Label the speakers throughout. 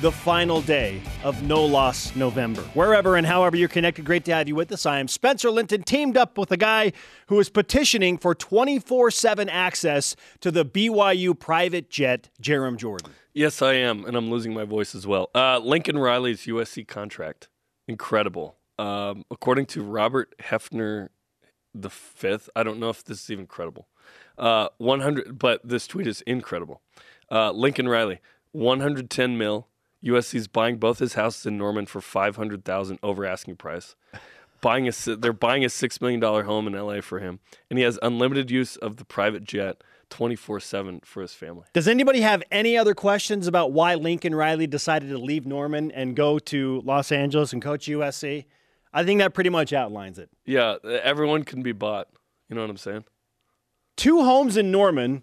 Speaker 1: the final day of No Loss November. Wherever and however you're connected, great to have you with us. I am Spencer Linton, teamed up with a guy who is petitioning for 24 7 access to the BYU private jet, Jarom Jordan.
Speaker 2: Yes, I am, and I'm losing my voice as well. Uh, Lincoln Riley's USC contract, incredible. Um, according to Robert Hefner the fifth, I don't know if this is even credible. Uh, 100, but this tweet is incredible. Uh, Lincoln Riley, 110 mil, USC's buying both his houses in Norman for five hundred thousand over asking price. Buying a they're buying a six million dollar home in LA for him, and he has unlimited use of the private jet. 24 7 for his family.
Speaker 1: Does anybody have any other questions about why Lincoln Riley decided to leave Norman and go to Los Angeles and coach USC? I think that pretty much outlines it.
Speaker 2: Yeah, everyone can be bought. You know what I'm saying?
Speaker 1: Two homes in Norman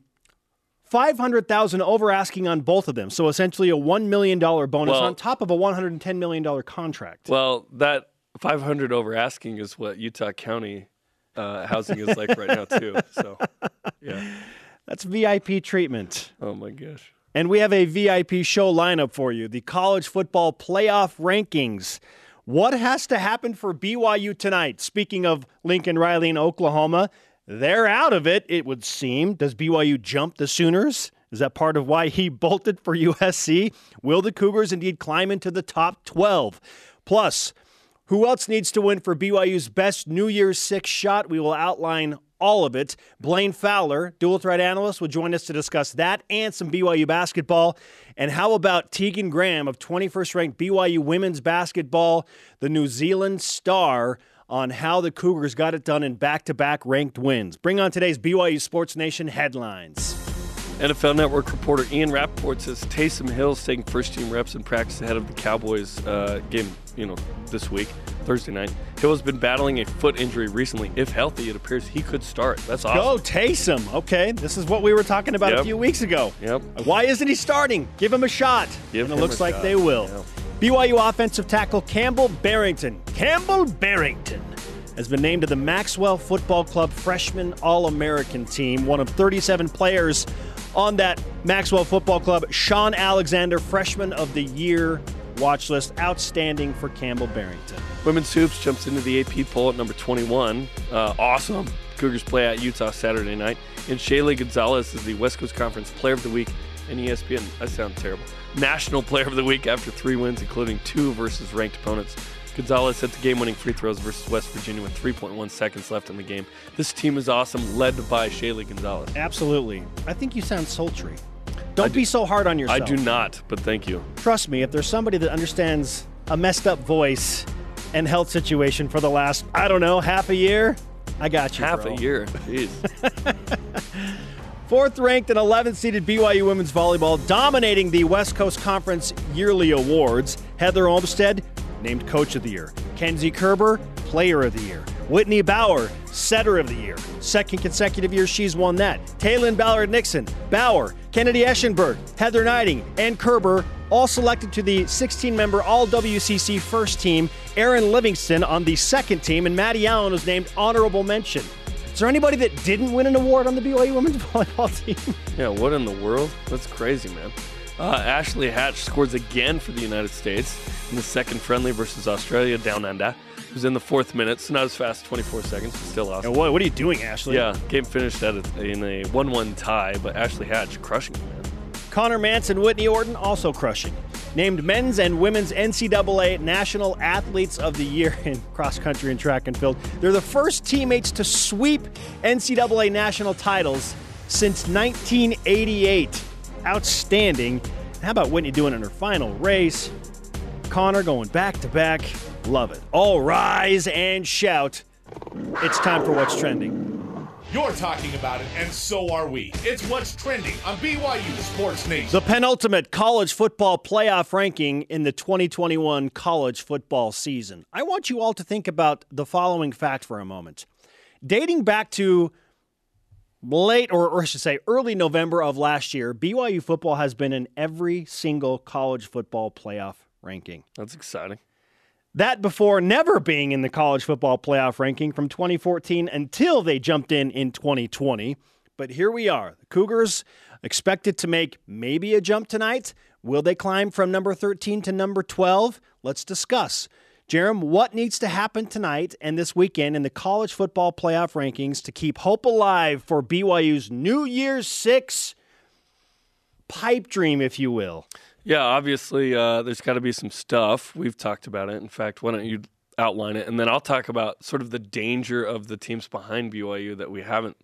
Speaker 1: 500,000 over asking on both of them. So essentially a $1 million bonus well, on top of a $110 million contract.
Speaker 2: Well, that 500 over asking is what Utah County uh, housing is like right now too. So, yeah.
Speaker 1: That's VIP treatment.
Speaker 2: Oh my gosh.
Speaker 1: And we have a VIP show lineup for you. The college football playoff rankings. What has to happen for BYU tonight? Speaking of Lincoln Riley in Oklahoma, they're out of it, it would seem. Does BYU jump the Sooners? Is that part of why he bolted for USC? Will the Cougars indeed climb into the top 12? Plus, who else needs to win for BYU's best New Year's Six shot? We will outline all of it. Blaine Fowler, dual threat analyst, will join us to discuss that and some BYU basketball. And how about Tegan Graham of 21st ranked BYU women's basketball, the New Zealand star? On how the Cougars got it done in back to back ranked wins. Bring on today's BYU Sports Nation headlines.
Speaker 2: NFL Network reporter Ian Rapoport says Taysom Hill's taking first team reps in practice ahead of the Cowboys uh, game, you know, this week, Thursday night. Hill has been battling a foot injury recently. If healthy, it appears he could start. That's awesome.
Speaker 1: Go Taysom. Okay, this is what we were talking about yep. a few weeks ago.
Speaker 2: Yep.
Speaker 1: Why isn't he starting? Give him a shot.
Speaker 2: Give
Speaker 1: and it looks like
Speaker 2: shot.
Speaker 1: they will. Yep. BYU offensive tackle Campbell Barrington. Campbell Barrington has been named to the Maxwell Football Club Freshman All American team, one of 37 players on that Maxwell Football Club. Shaun Alexander, Freshman of the Year watch list. Outstanding for Campbell Barrington.
Speaker 2: Women's Hoops jumps into the AP poll at number 21. Uh, awesome. Cougars play at Utah Saturday night. And Shaylee Gonzalez is the West Coast Conference Player of the Week and ESPN. I sound terrible. National Player of the Week after three wins, including two versus ranked opponents. Gonzalez set the game winning free throws versus West Virginia with 3.1 seconds left in the game. This team is awesome, led by Shaylee Gonzalez.
Speaker 1: Absolutely. I think you sound sultry. Don't be so hard on yourself.
Speaker 2: I do not, but thank you.
Speaker 1: Trust me, if there's somebody that understands a messed up voice and health situation for the last, I don't know, half a year, I got you.
Speaker 2: Half
Speaker 1: bro.
Speaker 2: a year. Jeez.
Speaker 1: Fourth ranked and 11th seeded BYU women's volleyball dominating the West Coast Conference yearly awards. Heather Olmstead named Coach of the Year. Kenzie Koerber, Player of the Year. Whitney Bauer, Setter of the Year. Second consecutive year she's won that. Taylen Ballard Nixon, Bauer, Kennedy Eschenburg, Heather Gneiting, and Koerber all selected to the 16 member All WCC first team. Erin Livingston on the second team, and Maddie Allen was named honorable mention. Is there anybody that didn't win an award on the BYU women's volleyball team?
Speaker 2: Yeah, what in the world? That's crazy, man. Uh, Ashley Hatch scores again for the United States in the second friendly versus Australia down under. It was in the fourth minute, so not as fast, 24 seconds, but still awesome.
Speaker 1: what, what are you doing, Ashley?
Speaker 2: Yeah, game finished at a, in a 1-1 tie, but Ashley Hatch crushing it, man.
Speaker 1: Conner Mantz, and Whitney Orton also crushing. Named men's and women's NCAA National Athletes of the Year in cross country and track and field. They're the first teammates to sweep NCAA national titles since 1988. Outstanding. How about Whitney doing in her final race? Conner going back to back. Love it. All rise and shout. It's time for what's trending.
Speaker 3: You're talking about it, and so are we. It's what's trending on BYU Sports Nation.
Speaker 1: The penultimate college football playoff ranking in the 2021 college football season. I want you all to think about the following fact for a moment. Dating back to late, or, or I should say early November of last year, BYU football has been in every single college football playoff ranking.
Speaker 2: That's exciting.
Speaker 1: That before never being in the college football playoff ranking from 2014 until they jumped in in 2020. But here we are. The Cougars expected to make maybe a jump tonight. Will they climb from number 13 to number 12? Let's discuss. Jarom, what needs to happen tonight and this weekend in the college football playoff rankings to keep hope alive for BYU's New Year's Six pipe dream, if you will?
Speaker 2: Yeah, obviously, uh, there's got to be some stuff. We've talked about it. In fact, why don't you outline it? And then I'll talk about sort of the danger of the teams behind BYU that we haven't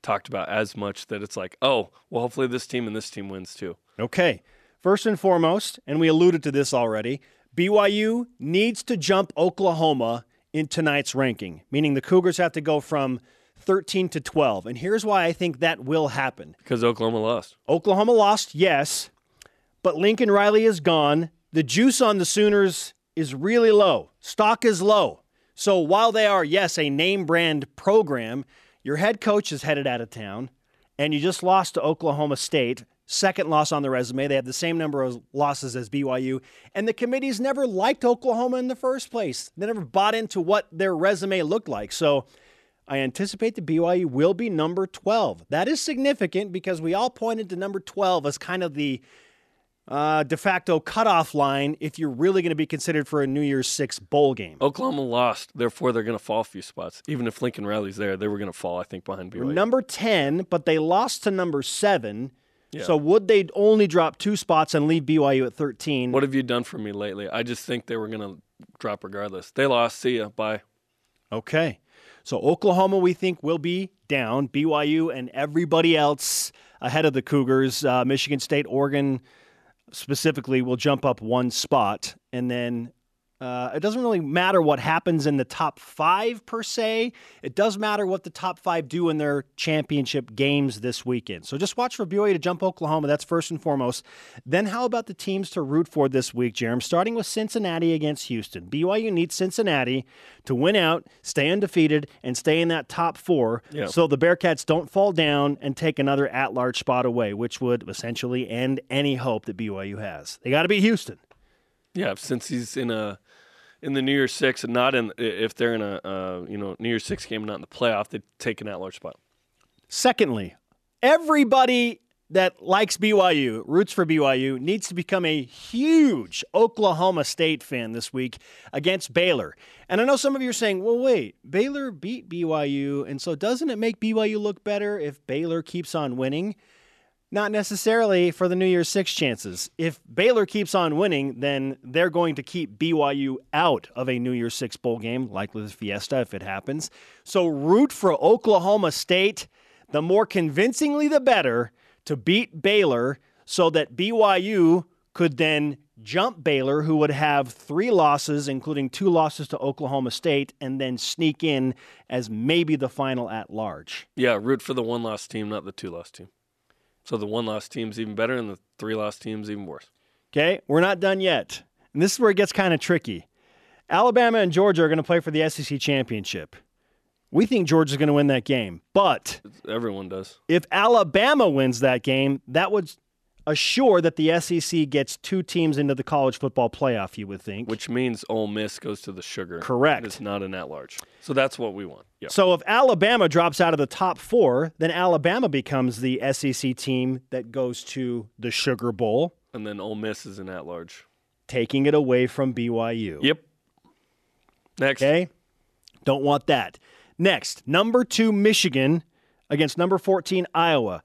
Speaker 2: talked about as much that it's like, oh, well, hopefully this team and this team wins too.
Speaker 1: Okay. First and foremost, and we alluded to this already, BYU needs to jump Oklahoma in tonight's ranking, meaning the Cougars have to go from 13 to 12. And here's why I think that will happen.
Speaker 2: Because Oklahoma lost.
Speaker 1: Oklahoma lost, yes, but Lincoln Riley is gone. The juice on the Sooners is really low. Stock is low. So while they are, yes, a name brand program, your head coach is headed out of town, and you just lost to Oklahoma State. Second loss on the resume. They have the same number of losses as BYU. And the committees never liked Oklahoma in the first place. They never bought into what their resume looked like. So I anticipate the BYU will be number 12. That is significant because we all pointed to number 12 as kind of the uh, de facto cutoff line if you're really going to be considered for a New Year's Six bowl game.
Speaker 2: Oklahoma lost, therefore they're going to fall a few spots. Even if Lincoln Riley's there, they were going to fall, I think, behind BYU.
Speaker 1: Number 10, but they lost to number 7. Yeah. So would they only drop two spots and leave BYU at 13?
Speaker 2: What have you done for me lately? I just think they were going to drop regardless. They lost. See ya. Bye.
Speaker 1: Okay. So Oklahoma, we think, will be down. BYU and everybody else ahead of the Cougars. Uh, Michigan State, Oregon, specifically will jump up one spot. And then uh, it doesn't really matter what happens in the top five per se. It does matter what the top five do in their championship games this weekend. So just watch for BYU to jump Oklahoma. That's first and foremost. Then how about the teams to root for this week, Jeremy? Starting with Cincinnati against Houston. BYU needs Cincinnati to win out, stay undefeated, and stay in that top four so the Bearcats don't fall down and take another at-large spot away, which would essentially end any hope that BYU has. They got to beat Houston.
Speaker 2: Yeah, Cincy's in a in the New Year's Six and not in if they're in a uh, you know New Year's Six game, not in the playoff, they take an at-large spot.
Speaker 1: Secondly, everybody that likes BYU, roots for BYU, needs to become a huge Oklahoma State fan this week against Baylor. And I know some of you are saying, well, wait, Baylor beat BYU, and so doesn't it make BYU look better if Baylor keeps on winning? Not necessarily for the New Year's Six chances. If Baylor keeps on winning, then they're going to keep BYU out of a New Year's Six bowl game, likely the Fiesta if it happens. So root for Oklahoma State, the more convincingly the better, to beat Baylor so that BYU could then jump Baylor, who would have three losses, including two losses to Oklahoma State, and then sneak in as maybe the final at large.
Speaker 2: Yeah, root for the one loss team, not the two loss team. So the one loss team's even better, and the three loss team's even worse.
Speaker 1: Okay, we're not done yet. And this is where it gets kind of tricky. Alabama and Georgia are going to play for the SEC championship. We think Georgia's going to win that game, but
Speaker 2: everyone does.
Speaker 1: If Alabama wins that game, that would assure that the SEC gets two teams into the college football playoff, you would think.
Speaker 2: Which means Ole Miss goes to the sugar.
Speaker 1: Correct.
Speaker 2: It's not an at large. So that's what we want. Yep.
Speaker 1: So if Alabama drops out of the top four, then Alabama becomes the SEC team that goes to the Sugar Bowl.
Speaker 2: And then Ole Miss is an at large.
Speaker 1: Taking it away from BYU.
Speaker 2: Yep. Next.
Speaker 1: Okay. Don't want that. Next, number two, Michigan against number 14, Iowa.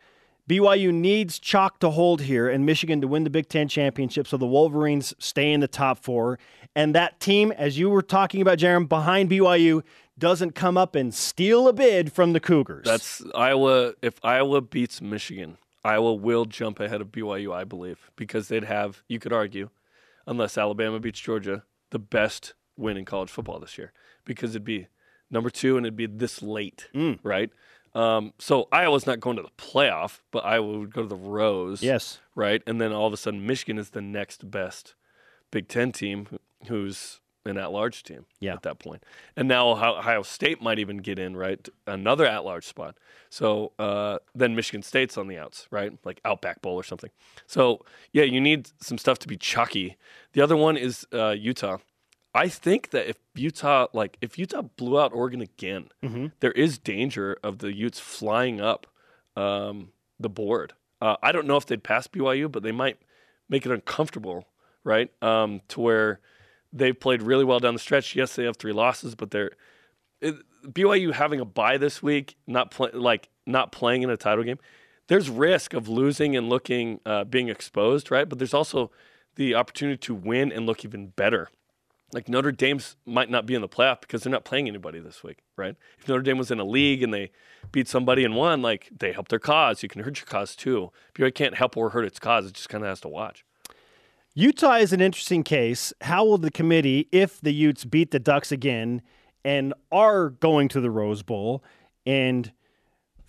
Speaker 1: BYU needs chalk to hold here and Michigan to win the Big Ten championship so the Wolverines stay in the top four. And that team, as you were talking about, Jarom, behind BYU, doesn't come up and steal a bid from the Cougars.
Speaker 2: That's Iowa. If Iowa beats Michigan, Iowa will jump ahead of BYU, I believe, because they'd have, you could argue, unless Alabama beats Georgia, the best win in college football this year because it'd be number two and it'd be this late,
Speaker 1: mm.
Speaker 2: right? Um, so Iowa's not going to the playoff, but Iowa would go to the Rose.
Speaker 1: Yes.
Speaker 2: Right. And then all of a sudden, Michigan is the next best Big Ten team who's an at large team
Speaker 1: Yeah.
Speaker 2: at that point. And now Ohio State might even get in, right? Another at large spot. So uh, then Michigan State's on the outs, right? Like Outback Bowl or something. So yeah, you need some stuff to be chalky. The other one is uh, Utah. I think that if Utah, like if Utah blew out Oregon again, there is danger of the Utes flying up um, the board. Uh, I don't know if they'd pass BYU, but they might make it uncomfortable, right? Um, to where they've played really well down the stretch. Yes, they have three losses, but they're it, BYU having a bye this week, not play, like not playing in a title game. There's risk of losing and looking uh, being exposed, right? But there's also the opportunity to win and look even better. Like Notre Dame's might not be in the playoff because they're not playing anybody this week, right? If Notre Dame was in a league and they beat somebody and won, like they help their cause. You can hurt your cause too. BYU can't help or hurt its cause. It just kind of has to watch.
Speaker 1: Utah is an interesting case. How will the committee, if the Utes beat the Ducks again and are going to the Rose Bowl and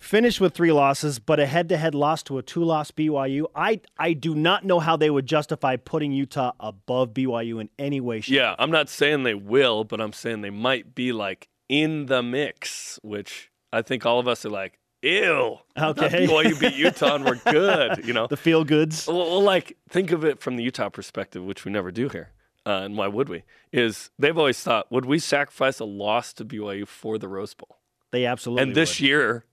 Speaker 1: finish with three losses, but a head-to-head loss to a two-loss BYU, I I do not know how they would justify putting Utah above BYU in any way. Shape.
Speaker 2: Yeah, I'm not saying they will, but I'm saying they might be like in the mix, which I think all of us are like, ew.
Speaker 1: Okay.
Speaker 2: BYU beat Utah and we're good, you know?
Speaker 1: The feel goods.
Speaker 2: Well, well, like think of it from the Utah perspective, which we never do here. Uh, and why would we? Is they've always thought, would we sacrifice a loss to BYU for the Rose Bowl?
Speaker 1: They absolutely
Speaker 2: and this
Speaker 1: would.
Speaker 2: year,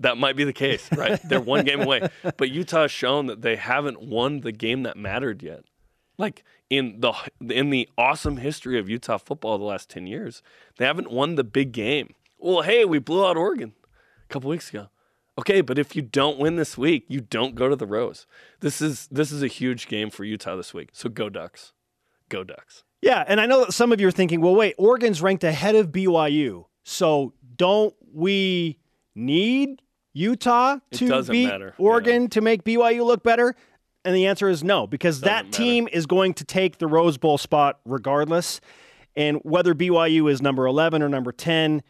Speaker 2: that might be the case, right? They're one game away. But Utah has shown that they haven't won the game that mattered yet. Like in the in the awesome history of Utah football the last ten years, they haven't won the big game. Well, hey, we blew out Oregon a couple weeks ago. Okay, but if you don't win this week, you don't go to the Rose. This is this is a huge game for Utah this week. So go Ducks. Go Ducks.
Speaker 1: Yeah, and I know that some of you are thinking, well, wait, Oregon's ranked ahead of BYU. So don't we need Utah to beat
Speaker 2: matter,
Speaker 1: Oregon to make BYU look better? And the answer is no, because that
Speaker 2: Doesn't
Speaker 1: team is going to take the Rose Bowl spot regardless. And whether BYU is number 11 or number 10,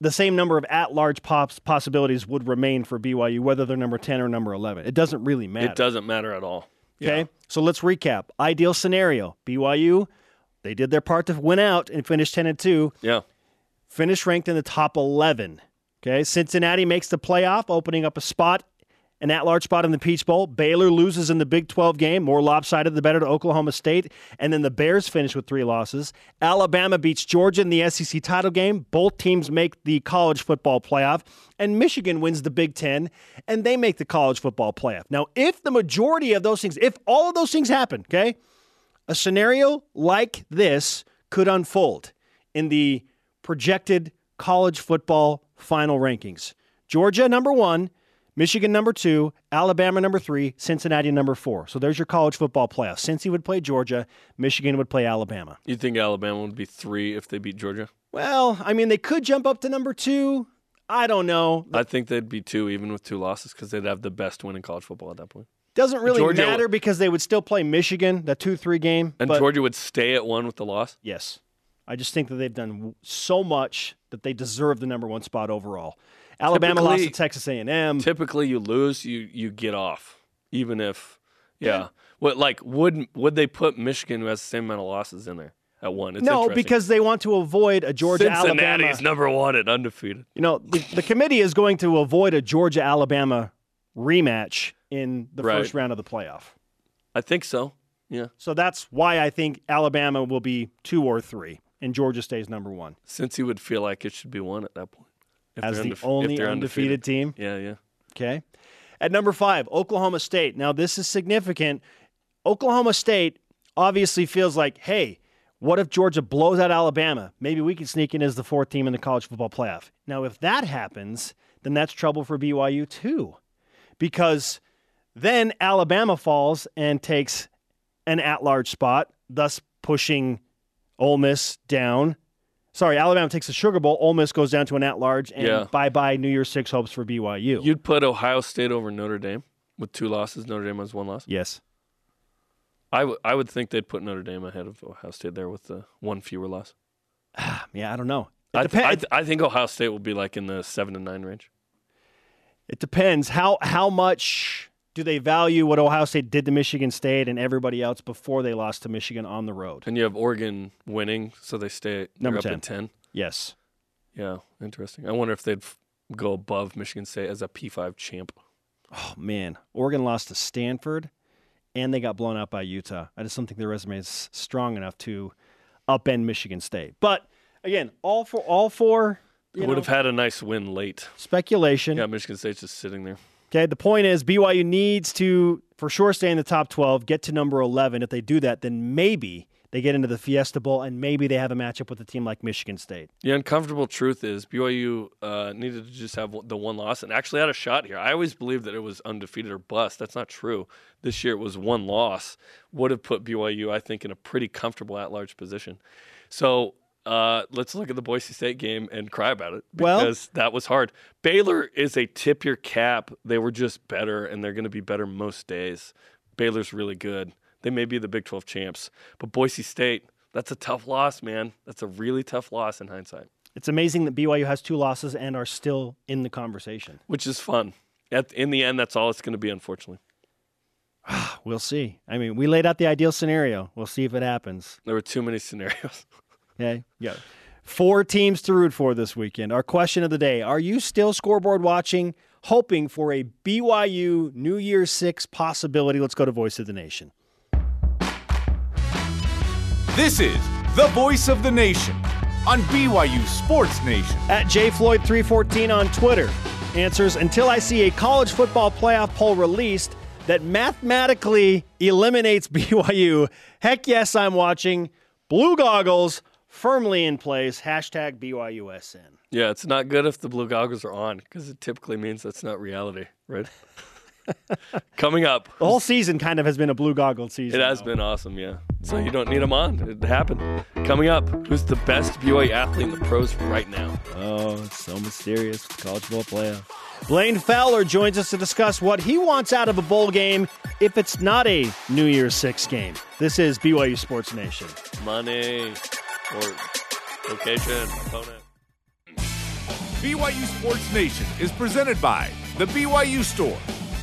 Speaker 1: the same number of at large pops possibilities would remain for BYU, whether they're number 10 or number 11. It doesn't really matter.
Speaker 2: It doesn't matter at all. Yeah.
Speaker 1: Okay. So let's recap. Ideal scenario BYU, they did their part to win out and finish 10 and 2,
Speaker 2: Yeah.
Speaker 1: finish ranked in the top 11. Okay. Cincinnati makes the playoff, opening up a spot, an at large spot in the Peach Bowl. Baylor loses in the Big 12 game, more lopsided the better to Oklahoma State. And then the Bears finish with three losses. Alabama beats Georgia in the SEC title game. Both teams make the college football playoff. And Michigan wins the Big 10 and they make the college football playoff. Now, if the majority of those things, if all of those things happen, okay, a scenario like this could unfold in the projected college football final rankings. Georgia number 1, Michigan number 2, Alabama number 3, Cincinnati number 4. So there's your college football playoff. Cincy would play Georgia, Michigan would play Alabama.
Speaker 2: You think Alabama would be three if they beat Georgia?
Speaker 1: Well, I mean they could jump up to number 2. I don't know.
Speaker 2: I think they'd be two, even with two losses, because they'd have the best win in college football at that point.
Speaker 1: Doesn't really
Speaker 2: Georgia-
Speaker 1: matter because they would still play Michigan, the 2-3 game.
Speaker 2: And
Speaker 1: but-
Speaker 2: Georgia would stay at one with the loss.
Speaker 1: Yes. I just think that they've done so much that they deserve the number one spot overall. Alabama lost to Texas A&M.
Speaker 2: Typically, you lose, you you get off, even if yeah. What like would would they put Michigan, who has the same amount of losses, in there at one? It's
Speaker 1: no, because they want to avoid a Georgia Alabama.
Speaker 2: Cincinnati's number one and undefeated.
Speaker 1: You know, the, the committee is going to avoid a Georgia Alabama rematch in the
Speaker 2: Right.
Speaker 1: first round of the playoff.
Speaker 2: I think so. Yeah,
Speaker 1: So that's why I think Alabama will be two or three, and Georgia stays number one
Speaker 2: since he would feel like it should be one at that point. If
Speaker 1: as the
Speaker 2: undef- if
Speaker 1: only
Speaker 2: they're
Speaker 1: undefeated team.
Speaker 2: Yeah, yeah.
Speaker 1: Okay. At number five, Oklahoma State. Now, this is significant. Oklahoma State obviously feels like, hey, what if Georgia blows out Alabama? Maybe we can sneak in as the fourth team in the college football playoff. Now, if that happens, then that's trouble for BYU too, because then Alabama falls and takes an at large spot, thus pushing Ole Miss down. Sorry, Alabama takes the Sugar Bowl. Ole Miss goes down to an at large, and
Speaker 2: Yeah.
Speaker 1: bye bye New Year's Six hopes for BYU.
Speaker 2: You'd put Ohio State over Notre Dame with two losses. Notre Dame has one loss.
Speaker 1: yes.
Speaker 2: I, w- I would think they'd put Notre Dame ahead of Ohio State there with the one fewer loss.
Speaker 1: Ah, yeah, I don't know.
Speaker 2: I, th- I, th- I think Ohio State will be like in the seven to nine range.
Speaker 1: It depends how how much do they value what Ohio State did to Michigan State and everybody else before they lost to Michigan on the road.
Speaker 2: And you have Oregon winning, so they stay
Speaker 1: Number
Speaker 2: up
Speaker 1: 10.
Speaker 2: at ten.
Speaker 1: Yes.
Speaker 2: Yeah, interesting. I wonder if they'd f- go above Michigan State as a P5 champ.
Speaker 1: Oh man, Oregon lost to Stanford, and they got blown out by Utah. I just don't think their resume is strong enough to upend Michigan State. But again, all for all for you
Speaker 2: would
Speaker 1: know,
Speaker 2: have had a nice win late.
Speaker 1: speculation.
Speaker 2: Yeah, Michigan State's just sitting there.
Speaker 1: Okay, the point is BYU needs to for sure stay in the top 12, get to number 11. If they do that, then maybe they get into the Fiesta Bowl and maybe they have a matchup with a team like Michigan State.
Speaker 2: The uncomfortable truth is BYU uh, needed to just have the one loss and actually had a shot here. I always believed that it was undefeated or bust. That's not true. This year it was one loss. Would have put BYU, I think, in a pretty comfortable at-large position. So uh, let's look at the Boise State game and cry about it
Speaker 1: Well-
Speaker 2: because that was hard. Baylor is a tip your cap. They were just better, and they're going to be better most days. Baylor's really good. They may be the Big 12 champs, but Boise State, that's a tough loss, man. That's a really tough loss in hindsight.
Speaker 1: It's amazing that BYU has two losses and are still in the conversation.
Speaker 2: which is fun. At, in the end, that's all it's going to be, unfortunately.
Speaker 1: We'll see. I mean, we laid out the ideal scenario. We'll see if it happens.
Speaker 2: There were too many scenarios.
Speaker 1: Okay. Yeah. Four teams to root for this weekend. Our question of the day Are you still scoreboard watching, hoping for a BYU New Year's Six possibility? Let's go to Voice of the Nation.
Speaker 3: This is the voice of the nation on BYU Sports Nation.
Speaker 1: At JFloyd314 on Twitter answers Until I see a college football playoff poll released that mathematically eliminates BYU, heck yes, I'm watching. Blue goggles firmly in place. Hashtag BYUSN.
Speaker 2: yeah, it's not good if the blue goggles are on because it typically means that's not reality, right? Coming up,
Speaker 1: The whole season kind of has been a blue goggle season.
Speaker 2: it has
Speaker 1: though.
Speaker 2: been awesome, yeah. So you don't need them on. It happened. Coming up, who's the best BYU athlete in the pros right now?
Speaker 1: Oh, it's so mysterious college football playoff. Blaine Fowler joins us to discuss what he wants out of a bowl game if it's not a New Year's Six game. This is BYU Sports Nation.
Speaker 2: Money or location, opponent.
Speaker 3: BYU Sports Nation is presented by the BYU Store,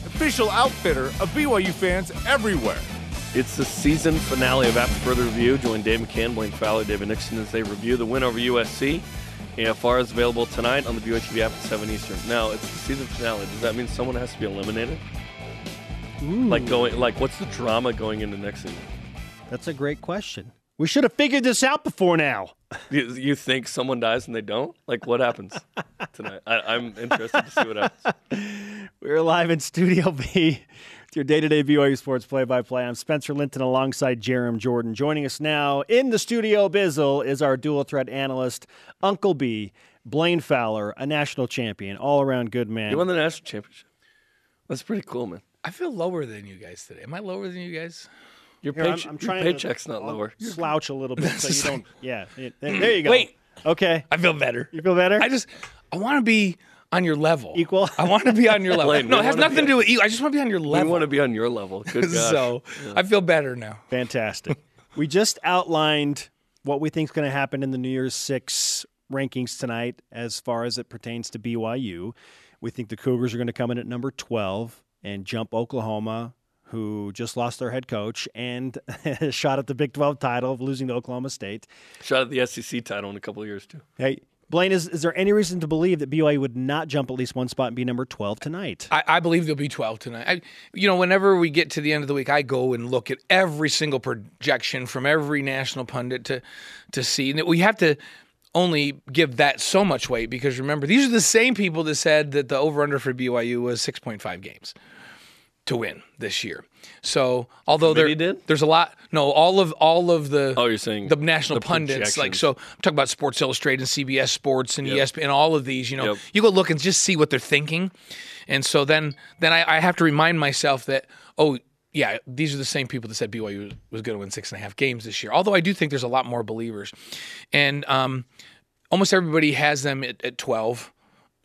Speaker 3: official outfitter of BYU fans everywhere.
Speaker 2: It's the season finale of After Further Review. Join Dave McCann, Blaine Fowler, David Nixon as they review the win over USC. AFR is available tonight on the BYU TV app at 7 Eastern. Now, it's the season finale. Does that mean someone has to be eliminated? Like going, like what's the drama going into next season?
Speaker 1: That's a great question. We should have figured this out before now.
Speaker 2: You, you think someone dies and they don't? Like what happens tonight? I, I'm interested to see what happens.
Speaker 1: We're live in Studio B with your day-to-day BYU Sports play-by-play. I'm Spencer Linton alongside Jarom Jordan. Joining us now in the studio, Bizzle, is our dual threat analyst, Uncle B, Blaine Fowler, a national champion, all-around good man.
Speaker 2: You won the national championship. That's pretty cool, man.
Speaker 4: I feel lower than you guys today. Am I lower than you guys?
Speaker 2: Your,
Speaker 1: Here, I'm- I'm
Speaker 2: your
Speaker 1: trying to-
Speaker 2: paycheck's not
Speaker 1: I'll
Speaker 2: lower.
Speaker 1: Slouch a little bit so you don't. Yeah, it- there you go.
Speaker 4: Wait.
Speaker 1: Okay.
Speaker 4: I feel better.
Speaker 1: You feel better?
Speaker 4: I just I want to be on your level.
Speaker 1: Equal?
Speaker 4: I want to be on your level.
Speaker 2: Blaine,
Speaker 4: no,
Speaker 2: we
Speaker 4: it has
Speaker 2: wanna
Speaker 4: nothing to do with you. I just want to be on your
Speaker 2: We
Speaker 4: level.
Speaker 2: want to be on your level. Good gosh.
Speaker 4: so I feel better now.
Speaker 1: Fantastic. we just outlined what we think is going to happen in the New Year's Six rankings tonight as far as it pertains to BYU. We think the Cougars are going to come in at number 12 and jump Oklahoma, who just lost their head coach and shot at the Big 12 title of losing to Oklahoma State.
Speaker 2: Shot at the SEC title in a couple of years too.
Speaker 1: Hey, Blaine, is, is there any reason to believe that BYU would not jump at least one spot and be number 12 tonight?
Speaker 4: I, I believe there'll be 12 tonight. I, you know, whenever we get to the end of the week, I go and look at every single projection from every national pundit to to see. And we have to only give that so much weight because remember, these are the same people that said that the over under for BYU was 6.5 games to win this year. So although there,
Speaker 2: did?
Speaker 4: there's a lot, no, all of all of the
Speaker 2: Oh, you're saying
Speaker 4: the national
Speaker 2: the
Speaker 4: pundits, like so. I'm talking about Sports Illustrated, and CBS Sports, and
Speaker 2: Yep.
Speaker 4: ESPN, and all of these. You know,
Speaker 2: Yep.
Speaker 4: you go look and just see what they're thinking, and so then then I, I have to remind myself that oh yeah, these are the same people that said BYU was going to win six and a half games this year. Although I do think there's a lot more believers, and um, almost everybody has them at, at 12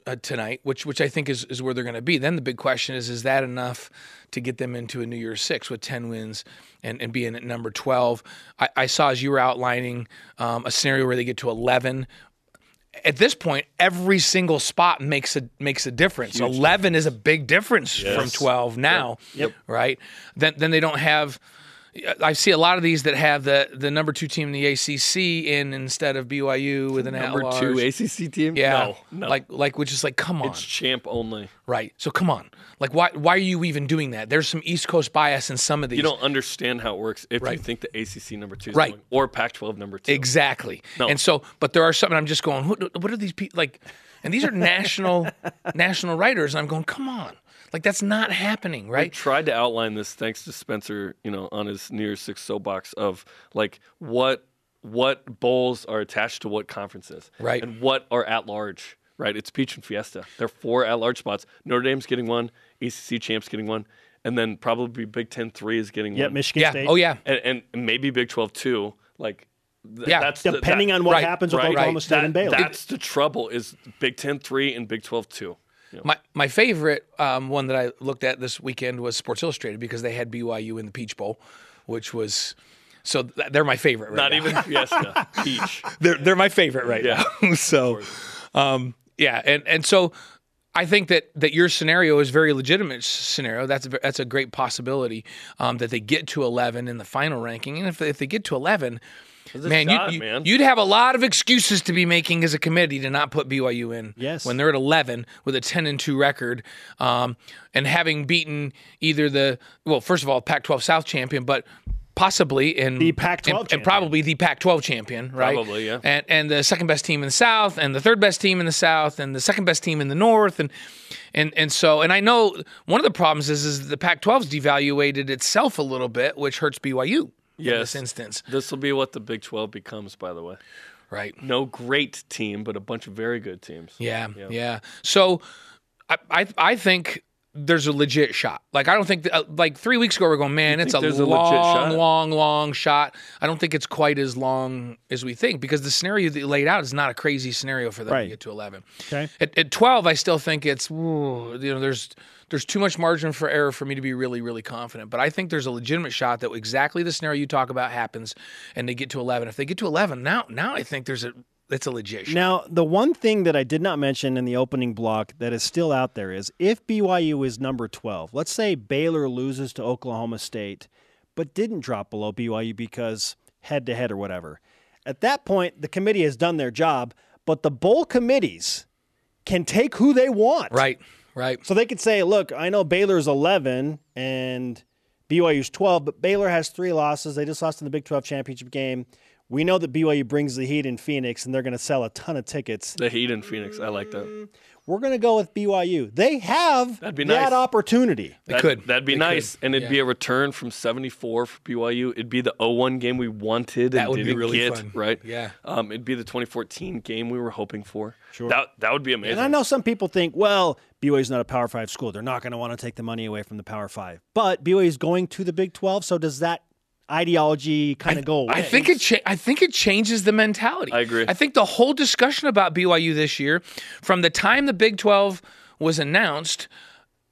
Speaker 4: uh, tonight, which which I think is, is where they're going to be. Then the big question is: Is that enough to get them into a New Year's Six with ten wins and, and being at number twelve? I, I saw as you were outlining um, a scenario where they get to eleven. at this point, every single spot makes a makes a difference. Eleven is a big difference from twelve now.
Speaker 1: Yep.
Speaker 4: Right. Then then they don't have. I see a lot of these that have the the number two team in the ACC in instead of BYU with an
Speaker 2: Number two ACC team.
Speaker 4: Yeah.
Speaker 2: No, no.
Speaker 4: Like like which is like come on.
Speaker 2: it's champ only.
Speaker 4: right. So come on. Like why why are you even doing that? There's some East Coast bias in some of these.
Speaker 2: You don't understand how it works if you think the ACC number two is
Speaker 4: Right.
Speaker 2: going, or Pac-12 number two.
Speaker 4: Exactly.
Speaker 2: No.
Speaker 4: And so, but there are some, and I'm just going, what, what are these people like? And these are national, national writers. And I'm going, come on, like that's not happening, right?
Speaker 2: I tried to outline this thanks to Spencer, you know, on his New Year's Six soapbox of like what what bowls are attached to what conferences,
Speaker 4: Right.
Speaker 2: and what are at large, right? It's Peach and Fiesta. There are four at large spots. Notre Dame's getting one, ACC champs getting one, and then probably Big Ten three is getting
Speaker 1: Yep,
Speaker 2: one,
Speaker 1: Michigan
Speaker 4: Yeah.
Speaker 1: Michigan State.
Speaker 4: Oh yeah.
Speaker 2: and, and maybe Big Twelve too. Like, th-
Speaker 4: Yeah,
Speaker 2: that's the-
Speaker 1: Depending
Speaker 2: that-
Speaker 1: on what
Speaker 4: right,
Speaker 1: happens with
Speaker 2: right,
Speaker 1: Oklahoma
Speaker 4: right.
Speaker 1: State
Speaker 2: that-
Speaker 1: and Baylor.
Speaker 2: That's the trouble is Big Ten three and Big Twelve two. You know,
Speaker 4: My my favorite um, one that I looked at this weekend was Sports Illustrated because they had BYU in the Peach Bowl, which was so th- they're my favorite. Right
Speaker 2: Not
Speaker 4: now.
Speaker 2: even Fiesta, Peach.
Speaker 4: they're they're my favorite right
Speaker 2: Yeah.
Speaker 4: now. so, um, yeah, and and so I think that that your scenario is very legitimate scenario. That's a, that's a great possibility um, that they get to eleven in the final ranking, and if if they get to eleven.
Speaker 2: A
Speaker 4: Man,
Speaker 2: shot,
Speaker 4: you,
Speaker 2: man.
Speaker 4: would have a lot of excuses to be making as a committee to not put BYU in.
Speaker 1: Yes.
Speaker 4: when they're at eleven with a ten and two record, um, and having beaten either the well, first of all, Pac-12 South champion, but possibly in
Speaker 1: The Pac-12
Speaker 4: and, and probably the Pac-12 champion, right?
Speaker 2: Probably, yeah.
Speaker 4: And and the second best team in the South, and the third best team in the South, and the second best team in the North, and and and so and I know one of the problems is is the Pac-12's devaluated itself a little bit, which hurts BYU in
Speaker 2: Yes.
Speaker 4: this instance,
Speaker 2: This will be what the Big 12 becomes, by the way.
Speaker 4: right?
Speaker 2: No great team, but a bunch of very good teams.
Speaker 4: Yeah, yeah. So I, I I think there's a legit shot. Like I don't think uh, like three weeks ago we are going, man, it's a, long,
Speaker 2: legit shot?
Speaker 4: long, long shot. I don't think it's quite as long as we think because the scenario that you laid out is not a crazy scenario for them
Speaker 1: Right.
Speaker 4: to get to 11.
Speaker 1: Okay.
Speaker 4: At, at 12, I still think it's ooh, you know there's there's too much margin for error for me to be really really confident. But I think there's a legitimate shot that exactly the scenario you talk about happens, and they get to 11. If they get to 11, now now I think there's a it's a legit shot.
Speaker 1: Now, the one thing that I did not mention in the opening block that is still out there is if BYU is number 12, let's say Baylor loses to Oklahoma State, but didn't drop below BYU because head to head or whatever. At that point, the committee has done their job, but the bowl committees can take who they want.
Speaker 4: Right, right.
Speaker 1: So they could say, look, I know Baylor's 11 and BYU's 12, but Baylor has three losses. They just lost in the Big 12 championship game. We know that BYU brings the heat in Phoenix, and they're going to sell a ton of tickets.
Speaker 2: The Heat in Phoenix. I like that.
Speaker 1: We're going to go with BYU. They have
Speaker 2: That'd be
Speaker 1: that opportunity.
Speaker 4: They
Speaker 2: That-
Speaker 4: could.
Speaker 2: That'd be
Speaker 4: They
Speaker 2: nice.
Speaker 4: could.
Speaker 2: And it'd
Speaker 4: Yeah.
Speaker 2: be a return from 74 for BYU. It'd be the 01 game we wanted
Speaker 4: That
Speaker 2: and
Speaker 4: would be
Speaker 2: didn't
Speaker 4: really
Speaker 2: get,
Speaker 4: fun.
Speaker 2: right?
Speaker 4: Yeah.
Speaker 2: Um, it'd be the 2014 game we were hoping for.
Speaker 1: Sure.
Speaker 2: That, that would be amazing.
Speaker 1: And I know some people think, well, BYU's not a Power 5 school. They're not going to want to take the money away from the Power 5. But BYU is going to the Big 12, so does that ideology kind of go away?
Speaker 4: I think it. Cha- I think it changes the mentality.
Speaker 2: I agree.
Speaker 4: I think the whole discussion about BYU this year, from the time the Big Twelve was announced,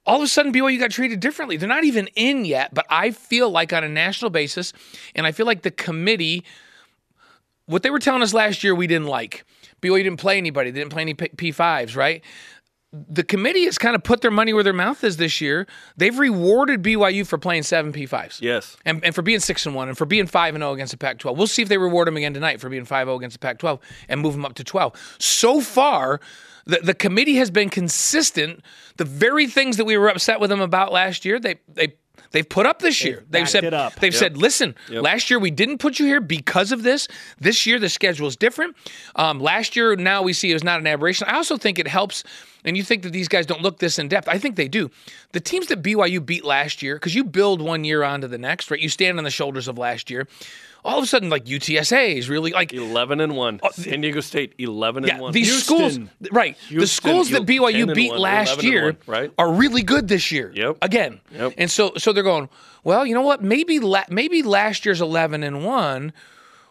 Speaker 4: all of a sudden BYU got treated differently. They're not even in yet, but I feel like on a national basis, and I feel like the committee, what they were telling us last year, we didn't like. BYU didn't play anybody. They didn't play any P fives, right? The committee has kind of put their money where their mouth is this year. They've rewarded BYU for playing seven P5s.
Speaker 2: Yes.
Speaker 4: And, and for being 6 and 1 and for being 5 and 0 against the Pac 12. We'll see if they reward them again tonight for being 5 0 against the Pac 12 and move them up to 12. So far, the, the committee has been consistent. The very things that we were upset with them about last year, they, they, They've put up this year. They've
Speaker 1: backed
Speaker 4: said
Speaker 1: it up.
Speaker 4: they've said, listen, last year we didn't put you here because of this. This year the schedule is different. Um, last year now we see it was not an aberration. I also think it helps, and you think that these guys don't look this in depth. I think they do. The teams that BYU beat last year, because you build one year onto the next, right? You stand on the shoulders of last year. All of a sudden, like UTSA is really like
Speaker 2: 11 and 1. San Diego State 11 and
Speaker 4: Oh,
Speaker 2: 1.
Speaker 4: these
Speaker 1: Houston.
Speaker 4: schools, right? the schools that BYU beat
Speaker 2: 1,
Speaker 4: last year
Speaker 2: 1, right?
Speaker 4: are really good this year.
Speaker 2: Yep.
Speaker 4: Again.
Speaker 2: Yep.
Speaker 4: And so, so they're going. Well, you know what? Maybe la- maybe last year's eleven and one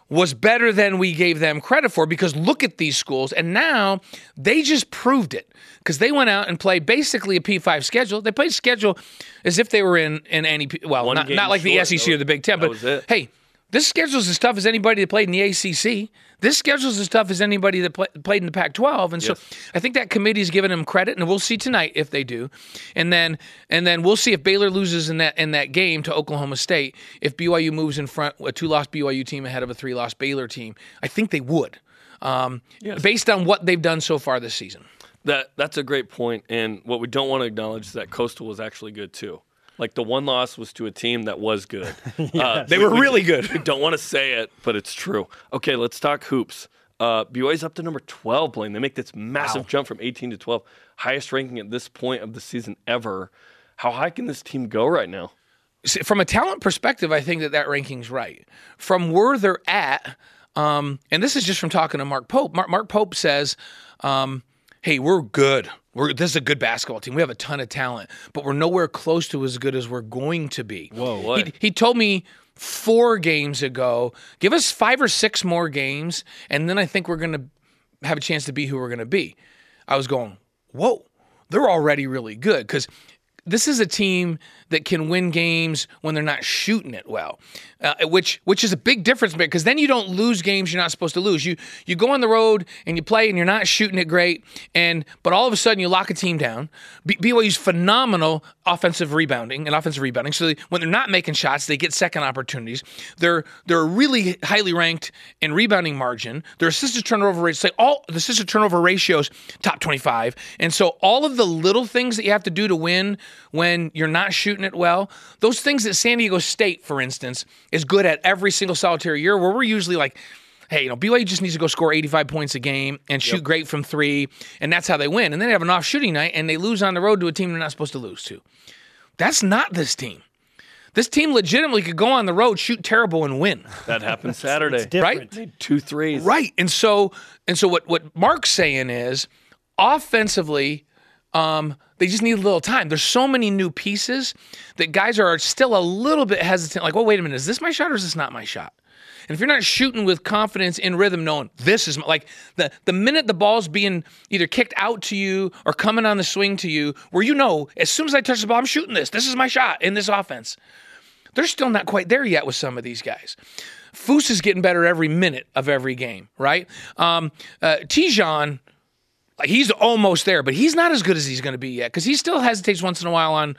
Speaker 4: was better than we gave them credit for because look at these schools and now they just proved it because they went out and played basically a P5 schedule. They played schedule as if they were in in any P- well
Speaker 2: One
Speaker 4: not, not like the. SEC
Speaker 2: That
Speaker 4: or the Big Ten, but hey. This schedule's as tough as anybody that played in the ACC. This schedule's as tough as anybody that play, played in the Pac-12, and so I think that committee's given them credit, and we'll see tonight if they do, and then and then we'll see if Baylor loses in that in that game to Oklahoma State. If BYU moves in front, a two-loss BYU team ahead of a three-loss Baylor team, I think they would, um, based on what they've done so far this season.
Speaker 2: That that's a great point, and what we don't want to acknowledge is that Coastal was actually good too. Like the one loss was to a team that was good. uh,
Speaker 4: They were really good.
Speaker 2: We don't want to say it, but it's true. Okay, let's talk hoops. Uh, BYU's up to number 12, Blaine. They make this massive jump from 18 to 12, highest ranking at this point of the season ever. How high can this team go right now?
Speaker 4: See, from a talent perspective, I think that that ranking's right. From where they're at, um, and this is just from talking to Mark Pope. Mark, Mark Pope says, um, "Hey, we're good. We're this is a good basketball team. We have a ton of talent, but we're nowhere close to as good as we're going to be."
Speaker 2: Whoa, what?
Speaker 4: He, he told me four games ago, "Give us five or six more games, and then I think we're going to have a chance to be who we're going to be." I was going, "Whoa, they're already really good." Because this is a team that can win games when they're not shooting it well, uh, which which is a big difference because then you don't lose games you're not supposed to lose. You you go on the road and you play and you're not shooting it great, and but all of a sudden you lock a team down. B- BYU's phenomenal offensive rebounding and offensive rebounding. So they, when they're not making shots, they get second opportunities. They're they're really highly ranked in rebounding margin. Their assisted turnover rates, say all the assisted turnover ratios top 25, and so all of the little things that you have to do to win when you're not shooting it well, those things that San Diego State, for instance, is good at every single solitary year, where we're usually like, hey, you know, BYU just needs to go score 85 points a game and shoot great from three, and that's how they win. And then they have an off shooting night and they lose on the road to a team they're not supposed to lose to. That's not this team. This team legitimately could go on the road, shoot terrible, and win.
Speaker 2: That happened Saturday.
Speaker 1: different.
Speaker 2: Made two threes.
Speaker 4: Right. And so and so what what Mark's saying is offensively um, they just need a little time. There's so many new pieces that guys are still a little bit hesitant. Like, well, wait a minute, is this my shot or is this not my shot? And if you're not shooting with confidence in rhythm, knowing this is my, like the the minute the ball's being either kicked out to you or coming on the swing to you, where you know as soon as I touch the ball, I'm shooting this. This is my shot in this offense. They're still not quite there yet with some of these guys. Foose is getting better every minute of every game, right? Um, uh, Te'Jon, like he's almost there, but he's not as good as he's going to be yet because he still hesitates once in a while on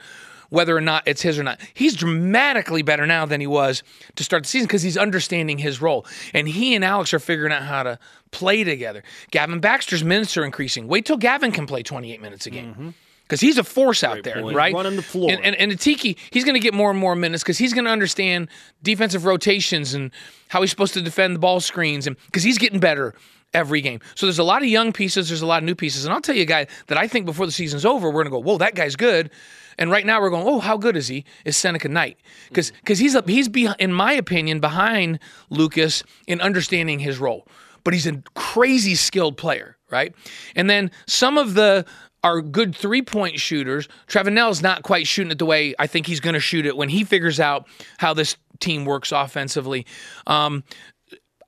Speaker 4: whether or not it's his or not. He's dramatically better now than he was to start the season because he's understanding his role. And he and Alex are figuring out how to play together. Gavin Baxter's minutes are increasing. Wait till Gavin can play 28 minutes a game. Mm-hmm. Because he's a force out there,
Speaker 2: point.
Speaker 4: right?
Speaker 1: Running the floor.
Speaker 4: And, and, and Atiki, he's going to get more and more minutes because he's going to understand defensive rotations and how he's supposed to defend the ball screens, and because he's getting better every game. So there's a lot of young pieces, there's a lot of new pieces, and I'll tell you a guy that I think before the season's over, we're going to go, whoa, that guy's good. And right now we're going, oh, how good is he? Is Seneca Knight because because he's up, he's be, in my opinion behind Lucas in understanding his role, but he's a crazy skilled player, right? And then some of the are good three point shooters. Trevin Knell's not quite shooting it the way I think he's going to shoot it when he figures out how this team works offensively. Um,